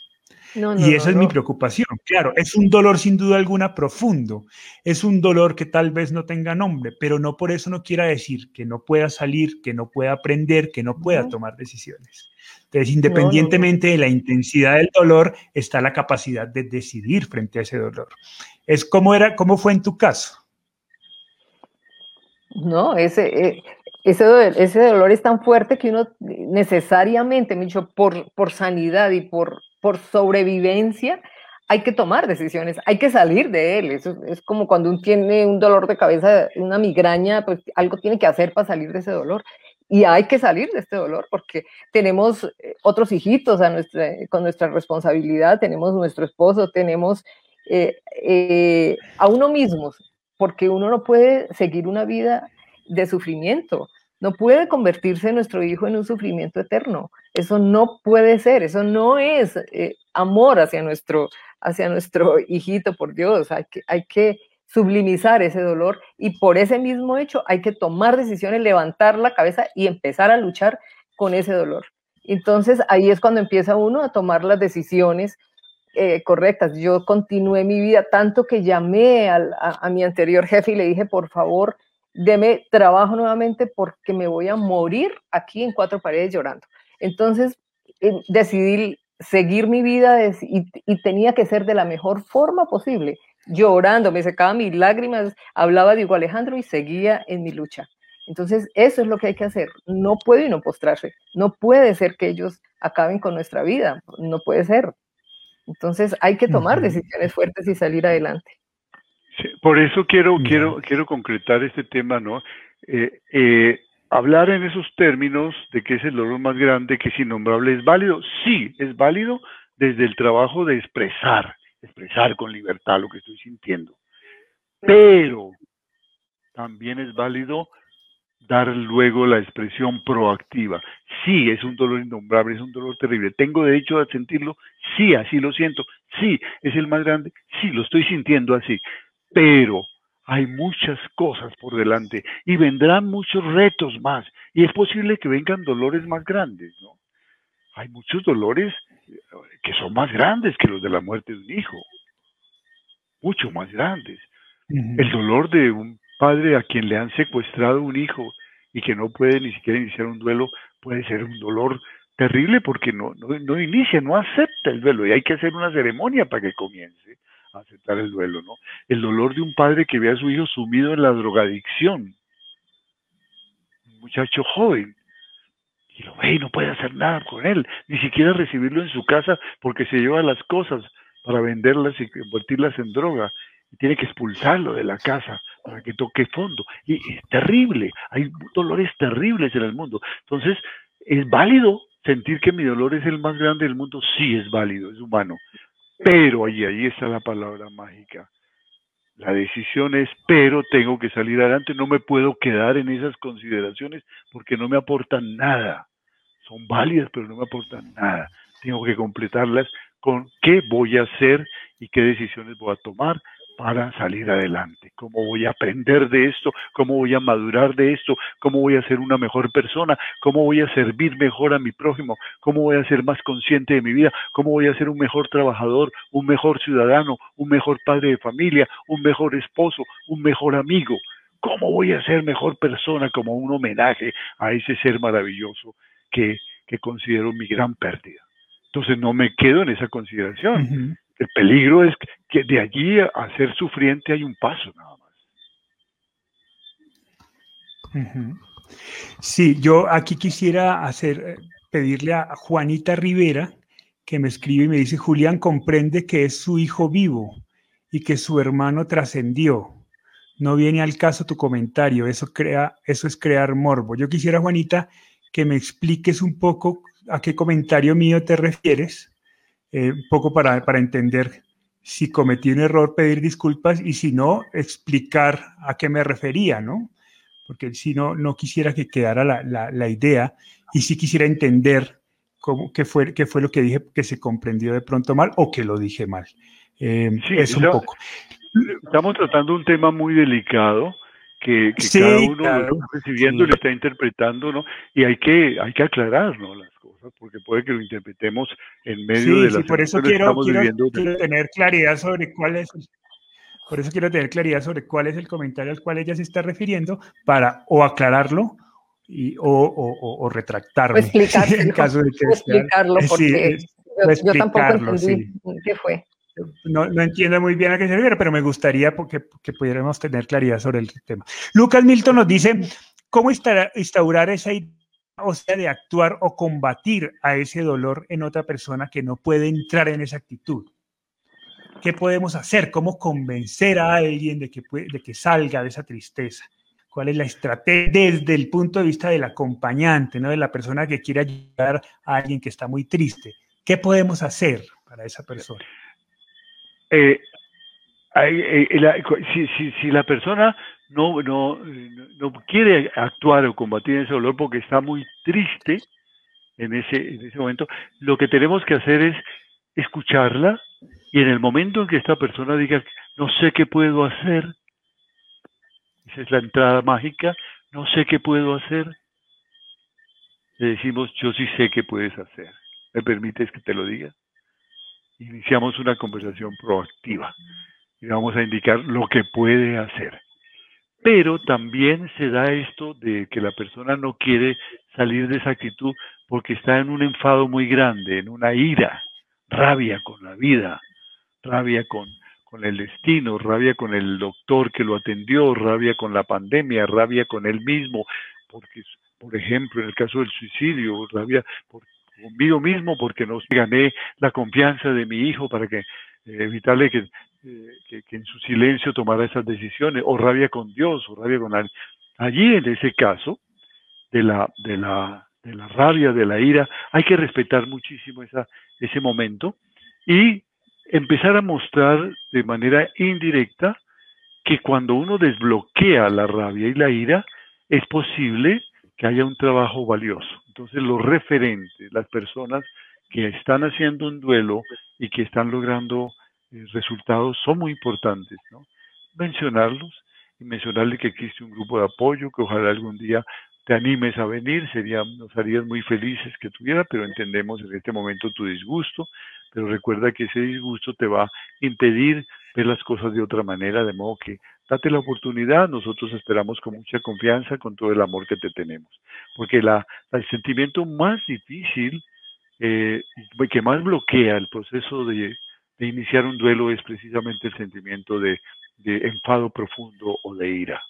Y esa es mi preocupación. Claro, es un dolor sin duda alguna profundo. Es un dolor que tal vez no tenga nombre, pero no por eso no quiera decir que no pueda salir, que no pueda aprender, que no pueda tomar decisiones. Entonces, independientemente de la intensidad del dolor, está la capacidad de decidir frente a ese dolor. Es como era, cómo fue en tu caso. No, ese, eh, ese, ese dolor es tan fuerte que uno necesariamente, dicho, por, por sanidad y por, por sobrevivencia, hay que tomar decisiones, hay que salir de él. Eso es como cuando uno tiene un dolor de cabeza, una migraña, pues algo tiene que hacer para salir de ese dolor y hay que salir de este dolor porque tenemos eh, otros hijitos a nuestra, con nuestra responsabilidad, tenemos nuestro esposo, tenemos eh, eh, a uno mismo, porque uno no puede seguir una vida de sufrimiento, no puede convertirse nuestro hijo en un sufrimiento eterno, eso no puede ser, eso no es amor hacia nuestro, hacia nuestro hijito, por Dios, hay que, hay que sublimizar ese dolor y por ese mismo hecho hay que tomar decisiones, levantar la cabeza y empezar a luchar con ese dolor. Entonces ahí es cuando empieza uno a tomar las decisiones eh, correctas. Yo continué mi vida tanto que llamé a, mi anterior jefe y le dije, por favor, deme trabajo nuevamente porque me voy a morir aquí en cuatro paredes llorando. Entonces eh, decidí seguir mi vida y, y tenía que ser de la mejor forma posible llorando, me secaba mis lágrimas, hablaba de Hugo Alejandro y seguía en mi lucha. Entonces, eso es lo que hay que hacer. No puede no postrarse. No puede ser que ellos acaben con nuestra vida. No puede ser. Entonces, hay que tomar decisiones fuertes y salir adelante. Por eso quiero, quiero, quiero concretar este tema, ¿no? Eh, eh, hablar en esos términos de que es el dolor más grande, que es innombrable, ¿es válido? Sí, es válido desde el trabajo de expresar, expresar con libertad lo que estoy sintiendo. Pero también es válido dar luego la expresión proactiva. Sí, es un dolor innombrable, es un dolor terrible. ¿Tengo derecho a sentirlo? Sí, así lo siento. Sí, es el más grande. Sí, lo estoy sintiendo así. Pero hay muchas cosas por delante y vendrán muchos retos más. Y es posible que vengan dolores más grandes, ¿no? Hay muchos dolores eh, que son más grandes que los de la muerte de un hijo. Mucho más grandes. El dolor de un padre a quien le han secuestrado un hijo y que no puede ni siquiera iniciar un duelo puede ser un dolor terrible porque no, no, inicia, no acepta el duelo y hay que hacer una ceremonia para que comience aceptar el duelo, ¿no? El dolor de un padre que ve a su hijo sumido en la drogadicción, un muchacho joven, y lo ve y no puede hacer nada con él, ni siquiera recibirlo en su casa porque se lleva las cosas para venderlas y convertirlas en droga tiene que expulsarlo de la casa para que toque fondo. Y es terrible, hay dolores terribles en el mundo. Entonces, ¿es válido sentir que mi dolor es el más grande del mundo? Sí, es válido, es humano. Pero ahí, ahí está la palabra mágica. La decisión es, pero tengo que salir adelante, no me puedo quedar en esas consideraciones porque no me aportan nada. Son válidas, pero no me aportan nada. Tengo que completarlas con qué voy a hacer y qué decisiones voy a tomar para salir adelante, cómo voy a aprender de esto, cómo voy a madurar de esto, cómo voy a ser una mejor persona, cómo voy a servir mejor a mi prójimo, cómo voy a ser más consciente de mi vida, cómo voy a ser un mejor trabajador, un mejor ciudadano, un mejor padre de familia, un mejor esposo, un mejor amigo, cómo voy a ser mejor persona como un homenaje a ese ser maravilloso que, considero mi gran pérdida. Entonces no me quedo en esa consideración. El peligro es que de allí a ser sufriente hay un paso nada más. Sí, yo aquí quisiera hacer, eh, pedirle a Juanita Rivera que me escribe y me dice, Julián comprende que es su hijo vivo y que su hermano trascendió. No viene al caso tu comentario, eso, crea, eso es crear morbo. Yo quisiera, Juanita, que me expliques un poco a qué comentario mío te refieres eh, un poco para, para entender si cometí un error, pedir disculpas y si no, explicar a qué me refería, ¿no? Porque si no, no quisiera que quedara la, la, idea y si quisiera entender cómo, qué, fue, qué fue lo que dije que se comprendió de pronto mal o que lo dije mal. Eh, es un poco. Estamos tratando un tema muy delicado que, cada uno lo está recibiendo y lo está interpretando, ¿no? Y hay que, hay que aclarar, ¿no? Porque puede que lo interpretemos en medio de la sí, por eso quiero, quiero, tener claridad sobre cuál es por eso quiero tener claridad sobre cuál es el comentario al cual ella se está refiriendo para o aclararlo y, o, o, o, retractarme. en caso de que explicarlo, porque yo, tampoco entendí qué fue. No, no, entiendo muy bien a qué se refiere, pero me gustaría porque, que pudiéramos tener claridad sobre el tema. Lucas Milton nos dice, ¿cómo instaurar esa idea o sea, de actuar o combatir a ese dolor en otra persona que no puede entrar en esa actitud. ¿Qué podemos hacer? ¿Cómo convencer a alguien de que, salga de esa tristeza? ¿Cuál es la estrategia desde el punto de vista del acompañante, ¿no? de la persona que quiere ayudar a alguien que está muy triste? ¿Qué podemos hacer para esa persona? Eh, eh, si, la persona no, no, no quiere actuar o combatir ese dolor porque está muy triste en ese, en ese momento, lo que tenemos que hacer es escucharla y en el momento en que esta persona diga, no sé qué puedo hacer, esa es la entrada mágica, no sé qué puedo hacer, le decimos, yo sí sé qué puedes hacer. ¿Me permites que te lo diga? Iniciamos una conversación proactiva y vamos a indicar lo que puede hacer. Pero también se da esto de que la persona no quiere salir de esa actitud porque está en un enfado muy grande, en una ira, rabia con la vida, rabia con, con el destino, rabia con el doctor que lo atendió, rabia con la pandemia, rabia con él mismo, porque, por ejemplo, en el caso del suicidio, rabia conmigo mismo porque no gané la confianza de mi hijo para que evitarle que que, en su silencio tomara esas decisiones, o rabia con Dios, o rabia con alguien. Allí, en ese caso, de la, de la, de la rabia, de la ira. Hay que respetar muchísimo esa, ese momento y empezar a mostrar de manera indirecta que cuando uno desbloquea la rabia y la ira, es posible que haya un trabajo valioso. Entonces los referentes, las personas que están haciendo un duelo y que están logrando eh, resultados son muy importantes, ¿no? Mencionarlos y mencionarle que existe un grupo de apoyo, que ojalá algún día te animes a venir, sería, nos harías muy felices que tuviera, pero entendemos en este momento tu disgusto, pero recuerda que ese disgusto te va a impedir ver las cosas de otra manera, de modo que date la oportunidad, nosotros esperamos con mucha confianza, con todo el amor que te tenemos, porque la, el sentimiento más difícil, eh, que más bloquea el proceso de, de iniciar un duelo es precisamente el sentimiento de, de enfado profundo o de ira.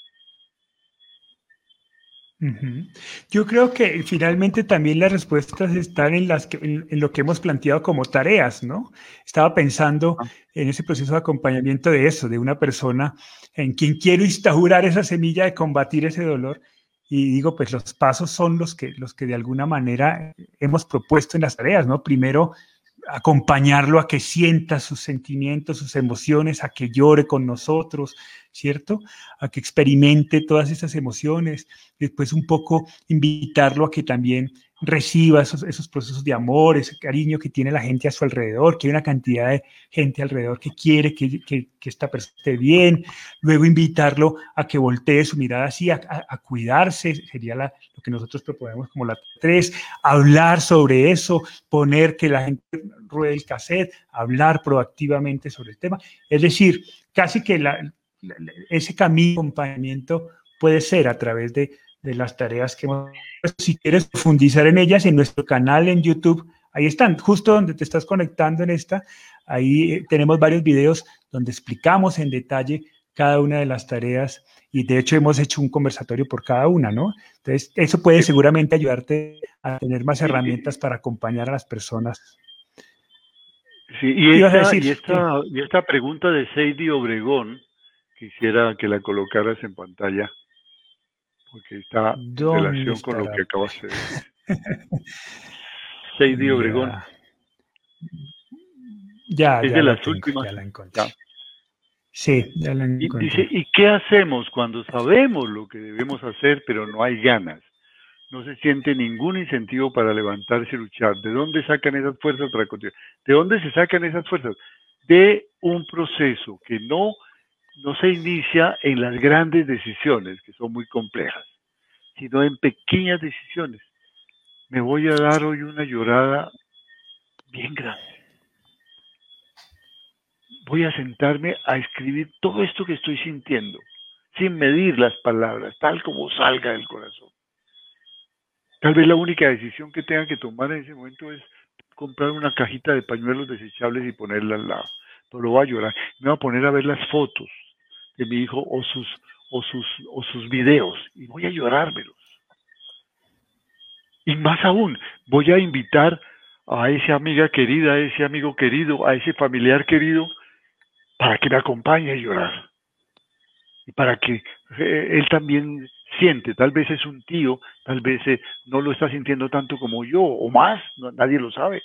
Yo creo que finalmente también las respuestas están en, las en, lo que hemos planteado como tareas, ¿no? Estaba pensando ah. en ese proceso de acompañamiento de eso, de una persona en quien quiero instaurar esa semilla de combatir ese dolor. Y digo, pues los pasos son los que, los que de alguna manera hemos propuesto en las tareas, ¿no? Primero, acompañarlo a que sienta sus sentimientos, sus emociones, a que llore con nosotros, ¿cierto? A que experimente todas esas emociones, después un poco invitarlo a que también reciba esos, procesos de amor, ese cariño que tiene la gente a su alrededor, que hay una cantidad de gente alrededor que quiere que, que, esta persona esté bien, luego invitarlo a que voltee su mirada así, a, cuidarse, sería la, lo que nosotros proponemos como la tres, hablar sobre eso, poner que la gente ruede el cassette, hablar proactivamente sobre el tema, es decir, casi que ese camino de acompañamiento puede ser a través de de las tareas que hemos. Si quieres profundizar en ellas, en nuestro canal en YouTube, ahí están, justo donde te estás conectando en esta, ahí eh, tenemos varios videos donde explicamos en detalle cada una de las tareas y de hecho hemos hecho un conversatorio por cada una, ¿no? Entonces, eso puede seguramente ayudarte a tener más herramientas para acompañar a las personas. Sí, y esta, y esta, y esta pregunta de Seidy Obregón, quisiera que la colocaras en pantalla porque está en relación con lo que acabas de decir. Seidi Obregón. Ya, es ya de las últimas. la encontré. Sí, ya la encontré. Y, dice, ¿y qué hacemos cuando sabemos lo que debemos hacer, pero no hay ganas? No se siente ningún incentivo para levantarse y luchar. ¿De dónde sacan esas fuerzas para continuar? ¿De dónde se sacan esas fuerzas? De un proceso que no no se inicia en las grandes decisiones, que son muy complejas, sino en pequeñas decisiones. Me voy a dar hoy una llorada bien grande. Voy a sentarme a escribir todo esto que estoy sintiendo, sin medir las palabras, tal como salga del corazón. Tal vez la única decisión que tenga que tomar en ese momento es comprar una cajita de pañuelos desechables y ponerla al lado. No lo voy a llorar. Me voy a poner a ver las fotos de mi hijo o sus, o sus, o sus videos y voy a llorármelos. Y más aún, voy a invitar a esa amiga querida, a ese amigo querido, a ese familiar querido, para que me acompañe a llorar. Y para que eh, él también siente, tal vez es un tío, tal vez eh, no lo está sintiendo tanto como yo, o más, nadie lo sabe,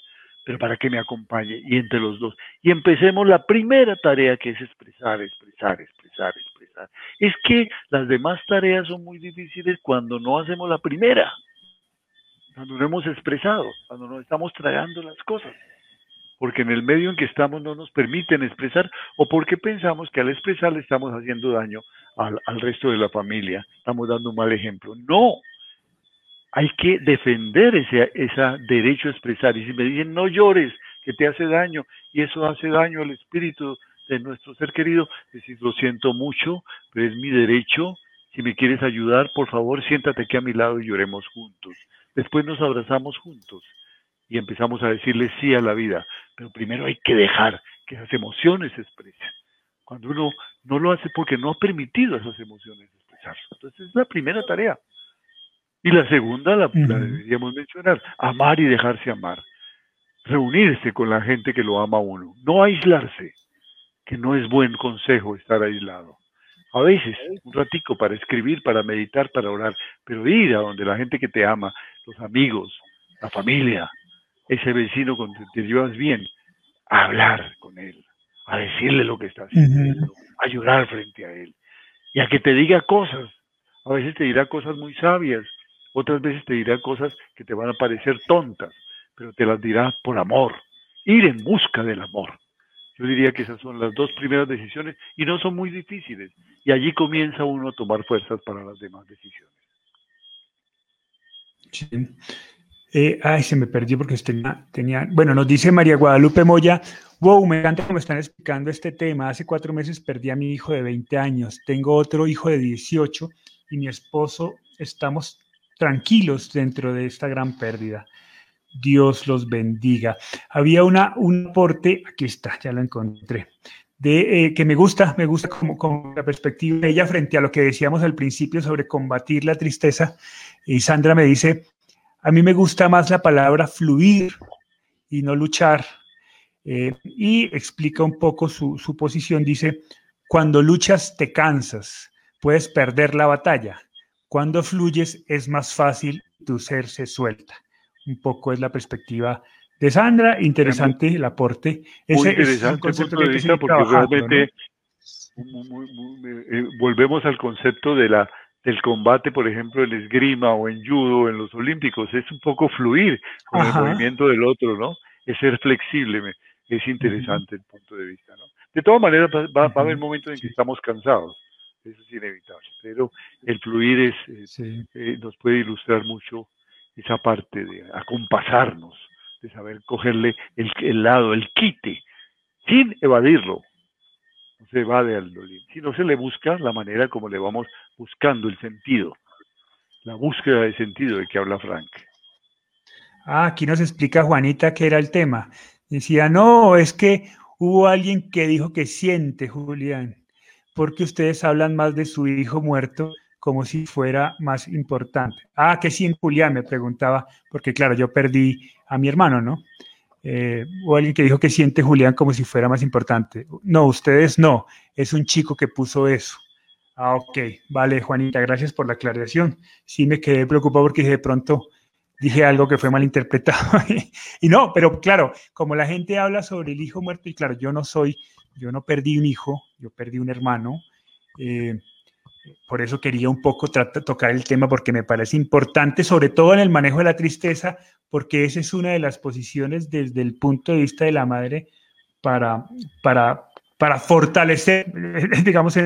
pero para que me acompañe y entre los dos. Y empecemos la primera tarea que es expresar, expresar, expresar, expresar. Es que las demás tareas son muy difíciles cuando no hacemos la primera, cuando no hemos expresado, cuando no estamos tragando las cosas. Porque en el medio en que estamos no nos permiten expresar o porque pensamos que al expresar le estamos haciendo daño al, al resto de la familia, estamos dando un mal ejemplo. No, hay que defender ese, derecho a expresar. Y si me dicen, no llores, que te hace daño, y eso hace daño al espíritu de nuestro ser querido, decir, lo siento mucho, pero es mi derecho. Si me quieres ayudar, por favor, siéntate aquí a mi lado y lloremos juntos. Después nos abrazamos juntos y empezamos a decirle sí a la vida. Pero primero hay que dejar que esas emociones se expresen. Cuando uno no lo hace porque no ha permitido esas emociones expresarse. Entonces es la primera tarea. Y la segunda la, deberíamos mencionar, amar y dejarse amar. Reunirse con la gente que lo ama a uno. No aislarse, que no es buen consejo estar aislado. a veces, un ratico para escribir, para meditar, para orar, pero ir a donde la gente que te ama, los amigos, la familia, ese vecino con que te llevas bien, a hablar con él, a decirle lo que está haciendo, a llorar frente a él y a que te diga cosas. A veces te dirá cosas muy sabias, otras veces te dirá cosas que te van a parecer tontas, pero te las dirá por amor, ir en busca del amor. Yo diría que esas son las dos primeras decisiones y no son muy difíciles. Y allí comienza uno a tomar fuerzas para las demás decisiones. Eh, ay, se me perdió porque tenía, tenía, bueno, nos dice María Guadalupe Moya, wow, me encanta cómo están explicando este tema. Hace cuatro meses perdí a mi hijo de 20 años, tengo otro hijo de 18 y mi esposo, estamos tranquilos dentro de esta gran pérdida. Dios los bendiga. Había una, un aporte, aquí está, ya lo encontré, de, eh, que me gusta, me gusta como, como, la perspectiva de ella frente a lo que decíamos al principio sobre combatir la tristeza. Y Sandra me dice, a mí me gusta más la palabra fluir y no luchar. Eh, y explica un poco su, su posición. Dice, cuando luchas te cansas, puedes perder la batalla. Cuando fluyes es más fácil, tu ser se suelta. Un poco es la perspectiva de Sandra. Interesante el aporte. Ese es un concepto que de porque realmente eh, volvemos al concepto de la del combate, por ejemplo, en esgrima o en judo, en los olímpicos, es un poco fluir con el movimiento del otro, ¿no? Es ser flexible, es interesante el punto de vista, ¿no? De todas maneras, va, a haber momentos en que estamos cansados, eso es inevitable, pero el fluir es, eh, nos puede ilustrar mucho esa parte de acompasarnos, de saber cogerle el, el lado, el quite, sin evadirlo, no se evade al dolor, sino se le busca la manera como le vamos buscando el sentido, la búsqueda de sentido de que habla Frank. Ah, aquí nos explica Juanita qué era el tema. Decía, no, es que hubo alguien que dijo que siente, Julián, porque ustedes hablan más de su hijo muerto como si fuera más importante. Ah, que siente Julián, me preguntaba, porque claro, yo perdí a mi hermano, ¿no? Eh, o alguien que dijo que siente Julián como si fuera más importante. No, ustedes no, es un chico que puso eso. Ah, ok, vale, Juanita, gracias por la aclaración. Sí me quedé preocupado porque de pronto dije algo que fue malinterpretado. y no, pero claro, como la gente habla sobre el hijo muerto, y claro, yo no soy, yo no perdí un hijo, yo perdí un hermano. Eh, por eso quería un poco tocar el tema porque me parece importante, sobre todo en el manejo de la tristeza, porque esa es una de las posiciones desde el punto de vista de la madre para, para, para fortalecer, digamos,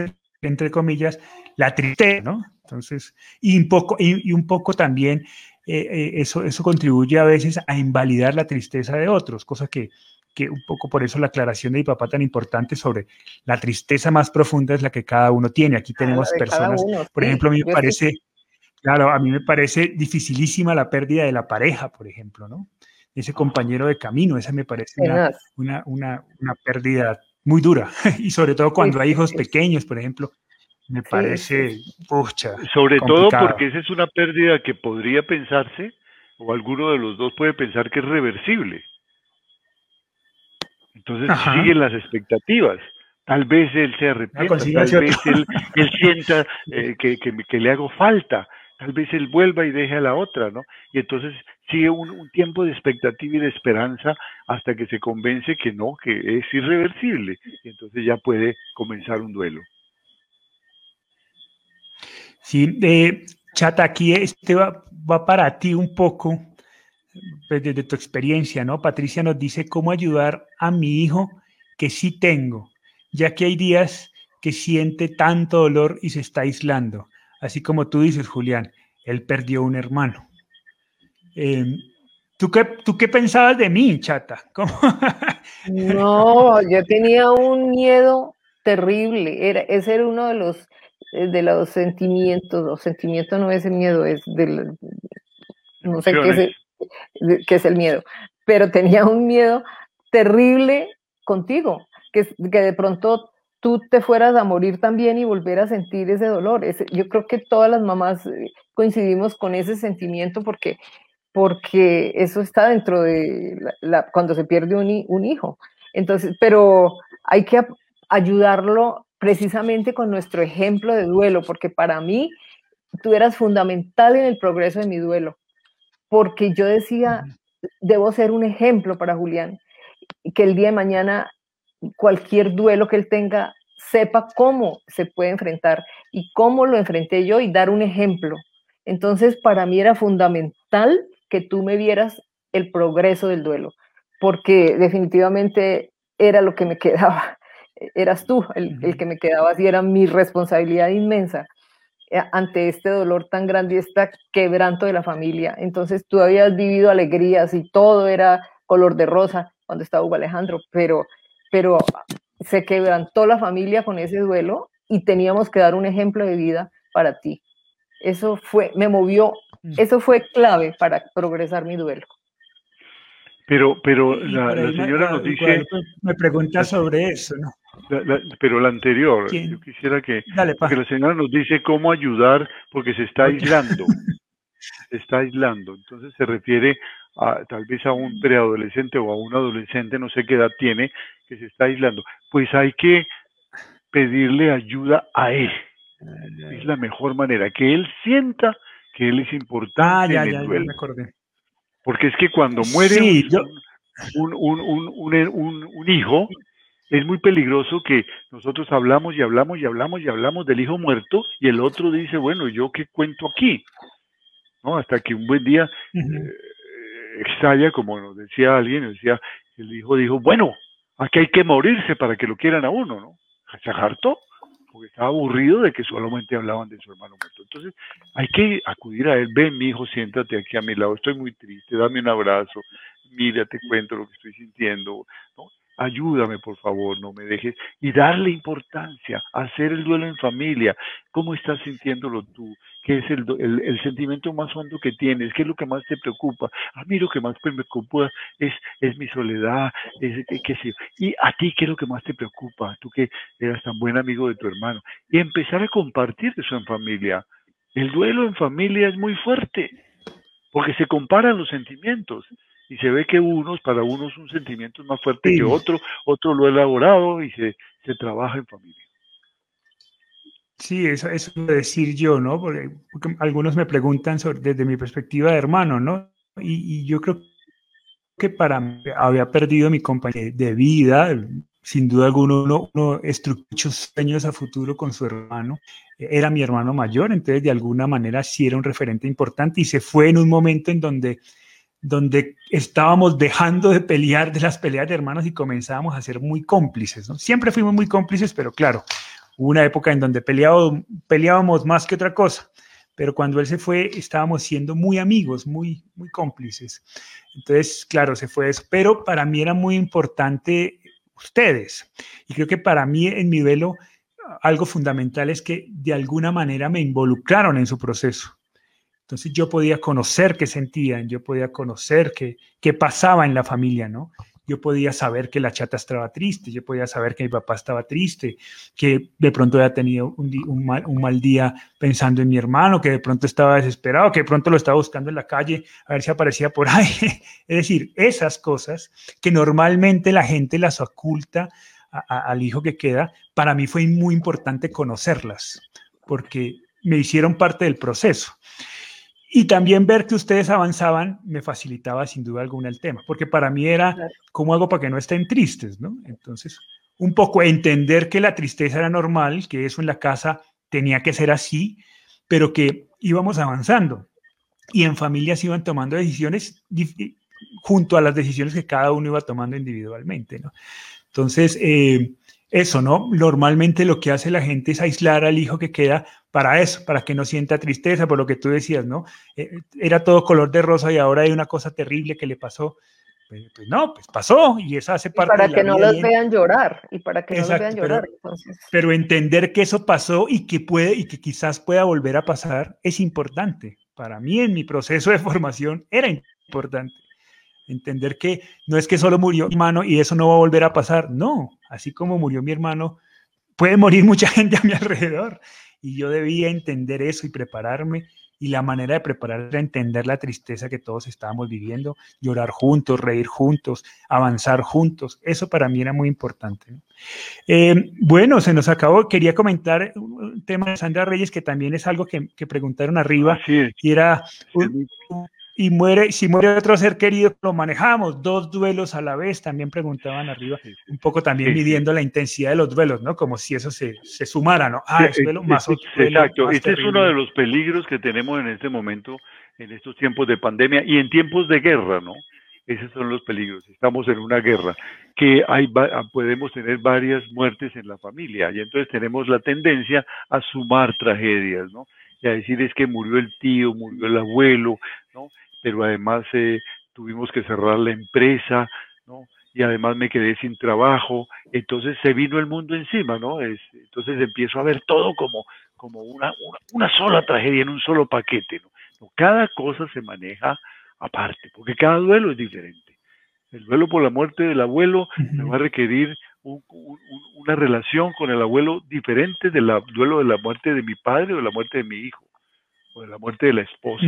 entre comillas, la tristeza, ¿no? Entonces, y un poco, y, un poco también eh, eh, eso, eso contribuye a veces a invalidar la tristeza de otros, cosa que, que un poco por eso la aclaración de mi papá tan importante sobre la tristeza más profunda es la que cada uno tiene. Aquí tenemos personas, por ejemplo, a mí me parece, claro, a mí me parece dificilísima la pérdida de la pareja, por ejemplo, ¿no? Ese ah. compañero de camino, esa me parece una, una, una, pérdida muy dura. y sobre todo cuando hay hijos pequeños, por ejemplo, me parece, pucha. Sobre todo porque esa es una pérdida que podría pensarse, o alguno de los dos puede pensar que es reversible. Entonces siguen las expectativas. Tal vez él se arrepienta, tal vez él, sienta eh, que, le hago falta, tal vez él vuelva y deje a la otra, ¿no? Y entonces sigue un, tiempo de expectativa y de esperanza hasta que se convence que no, que es irreversible. Y entonces ya puede comenzar un duelo. Sí, Chata, aquí este va, va para ti un poco pues, desde tu experiencia, ¿no? Patricia nos dice cómo ayudar a mi hijo que sí tengo, ya que hay días que siente tanto dolor y se está aislando. Así como tú dices, Julián, él perdió un hermano. Em, ¿tú, qué, ¿Tú qué pensabas de mí, chata? no, yo tenía un miedo terrible. Era, ese era uno de los, de los sentimientos. Los sentimientos no es el miedo, es del. No sé qué es el miedo, pero tenía un miedo terrible contigo, que, que de pronto tú te fueras a morir también y volver a sentir ese dolor. yo creo que todas las mamás eh, coincidimos con ese sentimiento porque, porque eso está dentro de cuando se pierde un, un, hijo. Entonces, pero hay que ayudarlo precisamente con nuestro ejemplo de duelo, porque para mí tú eras fundamental en el progreso de mi duelo, porque yo decía, debo ser un ejemplo para Julián, que el día de mañana cualquier duelo que él tenga sepa cómo se puede enfrentar y cómo lo enfrenté yo y dar un ejemplo. Entonces, para mí era fundamental que tú me vieras el progreso del duelo, porque definitivamente era lo que me quedaba. Eras tú el, el que me quedaba y era mi responsabilidad inmensa eh, ante este dolor tan grande y este quebranto de la familia. Entonces tú habías vivido alegrías y todo era color de rosa cuando estaba Hugo Alejandro, pero, pero se quebrantó la familia con ese duelo y teníamos que dar un ejemplo de vida para ti. Eso fue, me movió, mm. eso fue clave para progresar mi duelo. Pero, pero la, señora nos dice... Me pregunta sobre eso, ¿no? Pero la anterior, yo quisiera que, la señora nos dice cómo ayudar porque se está aislando. se está aislando. Entonces se refiere a, tal vez a un preadolescente o a un adolescente, no sé qué edad tiene, que se está aislando. Pues hay que pedirle ayuda a él. Es la mejor manera, que él sienta que él es importante ah, en el duelo. Porque es que cuando muere un, un, un, un, hijo, es muy peligroso que nosotros hablamos y hablamos y hablamos y hablamos del hijo muerto y el otro dice, bueno, ¿yo qué cuento aquí? ¿No? Hasta que un buen día uh como nos decía alguien, decía, el hijo dijo, bueno, aquí hay que morirse para que lo quieran a uno, ¿no? Se hartó, porque estaba aburrido de que solamente hablaban de su hermano muerto. Entonces, hay que acudir a él, ven mi hijo, siéntate aquí a mi lado, estoy muy triste, dame un abrazo, mira, te cuento lo que estoy sintiendo, ¿no? Ayúdame por favor, no me dejes, y darle importancia, hacer el duelo en familia, cómo estás sintiéndolo tú, qué es el, el, sentimiento más hondo que tienes, qué es lo que más te preocupa, a mí lo que más me preocupa es, es mi soledad, es, qué sé y a ti qué es lo que más te preocupa, tú que eras tan buen amigo de tu hermano, y empezar a compartir eso en familia. El duelo en familia es muy fuerte, porque se comparan los sentimientos y se ve que unos, para unos un sentimiento más fuerte que otro, otro lo ha elaborado y se, se trabaja en familia. Sí, eso, eso decir yo, ¿no? Porque, algunos me preguntan sobre, desde mi perspectiva de hermano, ¿no? Y, yo creo que para mí había perdido mi compañía de vida, sin duda alguna uno, uno muchos sueños a futuro con su hermano, era mi hermano mayor, entonces de alguna manera sí era un referente importante y se fue en un momento en donde donde estábamos dejando de pelear de las peleas de hermanos y comenzábamos a ser muy cómplices. ¿no? Siempre fuimos muy cómplices, pero claro, hubo una época en donde peleábamos, peleábamos más que otra cosa. Pero cuando él se fue, estábamos siendo muy amigos, muy, muy cómplices. Entonces, claro, se fue eso. Pero para mí era muy importante ustedes. Y creo que para mí en mi velo algo fundamental es que de alguna manera me involucraron en su proceso. Entonces yo podía conocer qué sentían, yo podía conocer qué, qué pasaba en la familia, ¿no? Yo podía saber que la chata estaba triste, yo podía saber que mi papá estaba triste, que de pronto había tenido un, mal, un, mal, día pensando en mi hermano, que de pronto estaba desesperado, que de pronto lo estaba buscando en la calle a ver si aparecía por ahí. Es decir, esas cosas que normalmente la gente las oculta al hijo que queda, para mí fue muy importante conocerlas, porque me hicieron parte del proceso. Y también ver que ustedes avanzaban me facilitaba sin duda alguna el tema, porque para mí era, ¿cómo hago para que no estén tristes? ¿no? Entonces, un poco entender que la tristeza era normal, que eso en la casa tenía que ser así, pero que íbamos avanzando y en familias iban tomando decisiones junto a las decisiones que cada uno iba tomando individualmente. ¿no? Entonces, eh, eso, ¿no? Normalmente lo que hace la gente es aislar al hijo que queda para eso, para que no sienta tristeza, por lo que tú decías, ¿no? Eh, era todo color de rosa y ahora hay una cosa terrible que le pasó. Pues, pues no, pues pasó y eso hace parte para que no los vean llorar y para que no los vean llorar. Pero, pero, entender que eso pasó y que puede y que quizás pueda volver a pasar es importante. Para mí en mi proceso de formación era importante. Entender que no es que solo murió mi hermano y eso no va a volver a pasar. No, así como murió mi hermano, puede morir mucha gente a mi alrededor. Y yo debía entender eso y prepararme y la manera de preparar a entender la tristeza que todos estábamos viviendo, llorar juntos, reír juntos, avanzar juntos. Eso para mí era muy importante. Eh, bueno, se nos acabó. Quería comentar un tema de Sandra Reyes que también es algo que, preguntaron arriba y era y muere, si muere otro ser querido, lo manejamos, dos duelos a la vez, también preguntaban arriba, un poco también midiendo la intensidad de los duelos, ¿no? Como si eso se, se sumara, ¿no? Ah, es duelo más otro Exacto, este es uno de los peligros que tenemos en este momento, en estos tiempos de pandemia y en tiempos de guerra, ¿no? Esos son los peligros. Estamos en una guerra que hay, podemos tener varias muertes en la familia y entonces tenemos la tendencia a sumar tragedias, ¿no? Y a decir es que murió el tío, murió el abuelo, ¿no? pero además eh, tuvimos que cerrar la empresa, ¿no? Y además me quedé sin trabajo, entonces se vino el mundo encima, ¿no? Es, entonces empiezo a ver todo como, como una, una, sola tragedia en un solo paquete, ¿no? Cada cosa se maneja aparte, porque cada duelo es diferente. El duelo por la muerte del abuelo me va a requerir una relación con el abuelo diferente del duelo de la muerte de mi padre o de la muerte de mi hijo o de la muerte de la esposa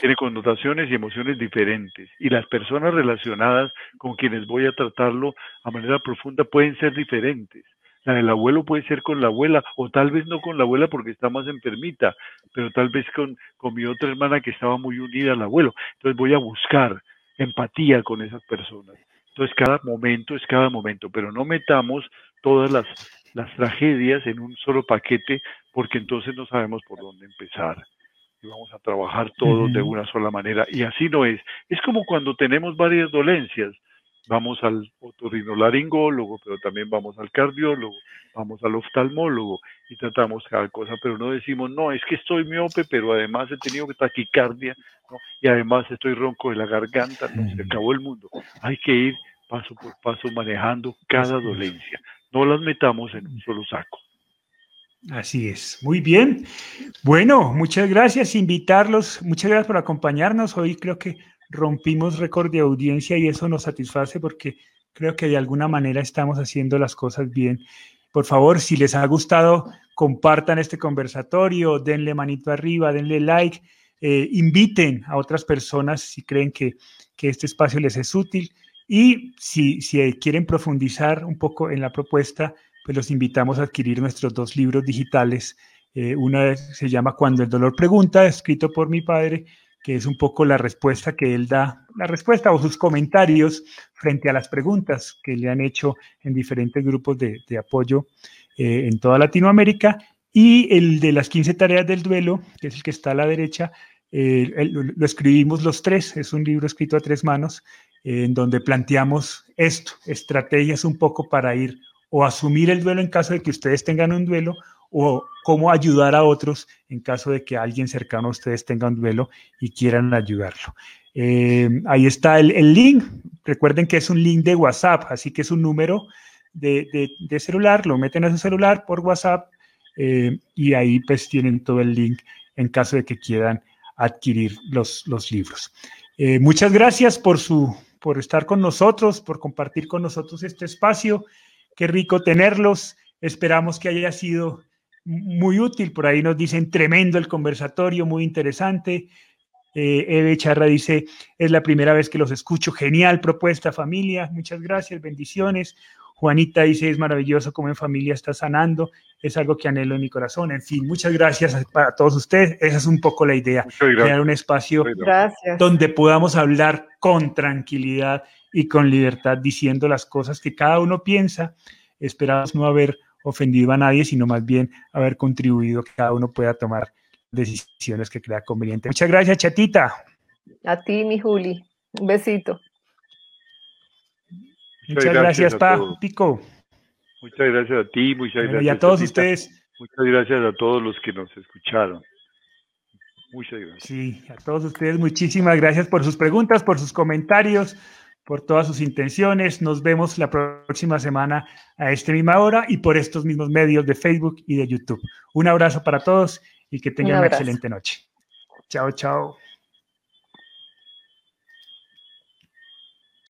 tiene connotaciones y emociones diferentes y las personas relacionadas con quienes voy a tratarlo a manera profunda pueden ser diferentes. La del abuelo puede ser con la abuela o tal vez no con la abuela porque está más enfermita, pero tal vez con, con mi otra hermana que estaba muy unida al abuelo. Entonces voy a buscar empatía con esas personas. Entonces cada momento es cada momento, pero no metamos todas las, las tragedias en un solo paquete porque entonces no sabemos por dónde empezar y vamos a trabajar todos de una sola manera. Y así no es. Es como cuando tenemos varias dolencias. Vamos al otorrinolaringólogo, pero también vamos al cardiólogo, vamos al oftalmólogo y tratamos cada cosa, pero no decimos, no, es que estoy miope, pero además he tenido taquicardia y además estoy ronco de la garganta, no, se acabó el mundo. Hay que ir paso por paso manejando cada dolencia. No las metamos en un solo saco. Así es, muy bien. Bueno, muchas gracias, invitarlos, muchas gracias por acompañarnos. Hoy creo que rompimos récord de audiencia y eso nos satisface porque creo que de alguna manera estamos haciendo las cosas bien. Por favor, si les ha gustado, compartan este conversatorio, denle manito arriba, denle like, eh, inviten a otras personas si creen que, que este espacio les es útil y si, si quieren profundizar un poco en la propuesta, pues los invitamos a adquirir nuestros dos libros digitales. Eh, una se llama Cuando el dolor pregunta, escrito por mi padre, que es un poco la respuesta que él da, la respuesta o sus comentarios frente a las preguntas que le han hecho en diferentes grupos de, apoyo eh, en toda Latinoamérica. Y el de las 15 tareas del duelo, que es el que está a la derecha, eh, lo escribimos los tres, es un libro escrito a tres manos, en donde planteamos esto, estrategias un poco para ir o asumir el duelo en caso de que ustedes tengan un duelo o cómo ayudar a otros en caso de que alguien cercano a ustedes tenga un duelo y quieran ayudarlo. Eh, ahí está el, link. Recuerden que es un link de WhatsApp, así que es un número de, celular, lo meten a su celular por WhatsApp eh, y ahí pues tienen todo el link en caso de que quieran adquirir los, los libros. Eh, muchas gracias por, su, por estar con nosotros, por compartir con nosotros este espacio. Qué rico tenerlos. Esperamos que haya sido muy útil. Por ahí nos dicen tremendo el conversatorio, muy interesante. Eh, Eve Charra dice, es la primera vez que los escucho. Genial propuesta, familia. Muchas gracias, bendiciones. Juanita dice, es maravilloso cómo en familia está sanando. Es algo que anhelo en mi corazón. En fin, muchas gracias para todos ustedes. Esa es un poco la idea. Crear un espacio donde podamos hablar con tranquilidad y con libertad diciendo las cosas que cada uno piensa. Esperamos no haber ofendido a nadie, sino más bien haber contribuido que cada uno pueda tomar decisiones que crea conveniente. Muchas gracias, chatita. A ti, mi Juli. Un besito. Muchas, gracias, Pa Pico. Muchas gracias a ti, muchas gracias. Y a todos ustedes. Muchas gracias a todos los que nos escucharon. Muchas gracias. Sí, a todos ustedes muchísimas gracias por sus preguntas, por sus comentarios, por todas sus intenciones. Nos vemos la próxima semana a esta misma hora y por estos mismos medios de Facebook y de YouTube. Un abrazo para todos y que tengan una excelente noche. Chao, chao.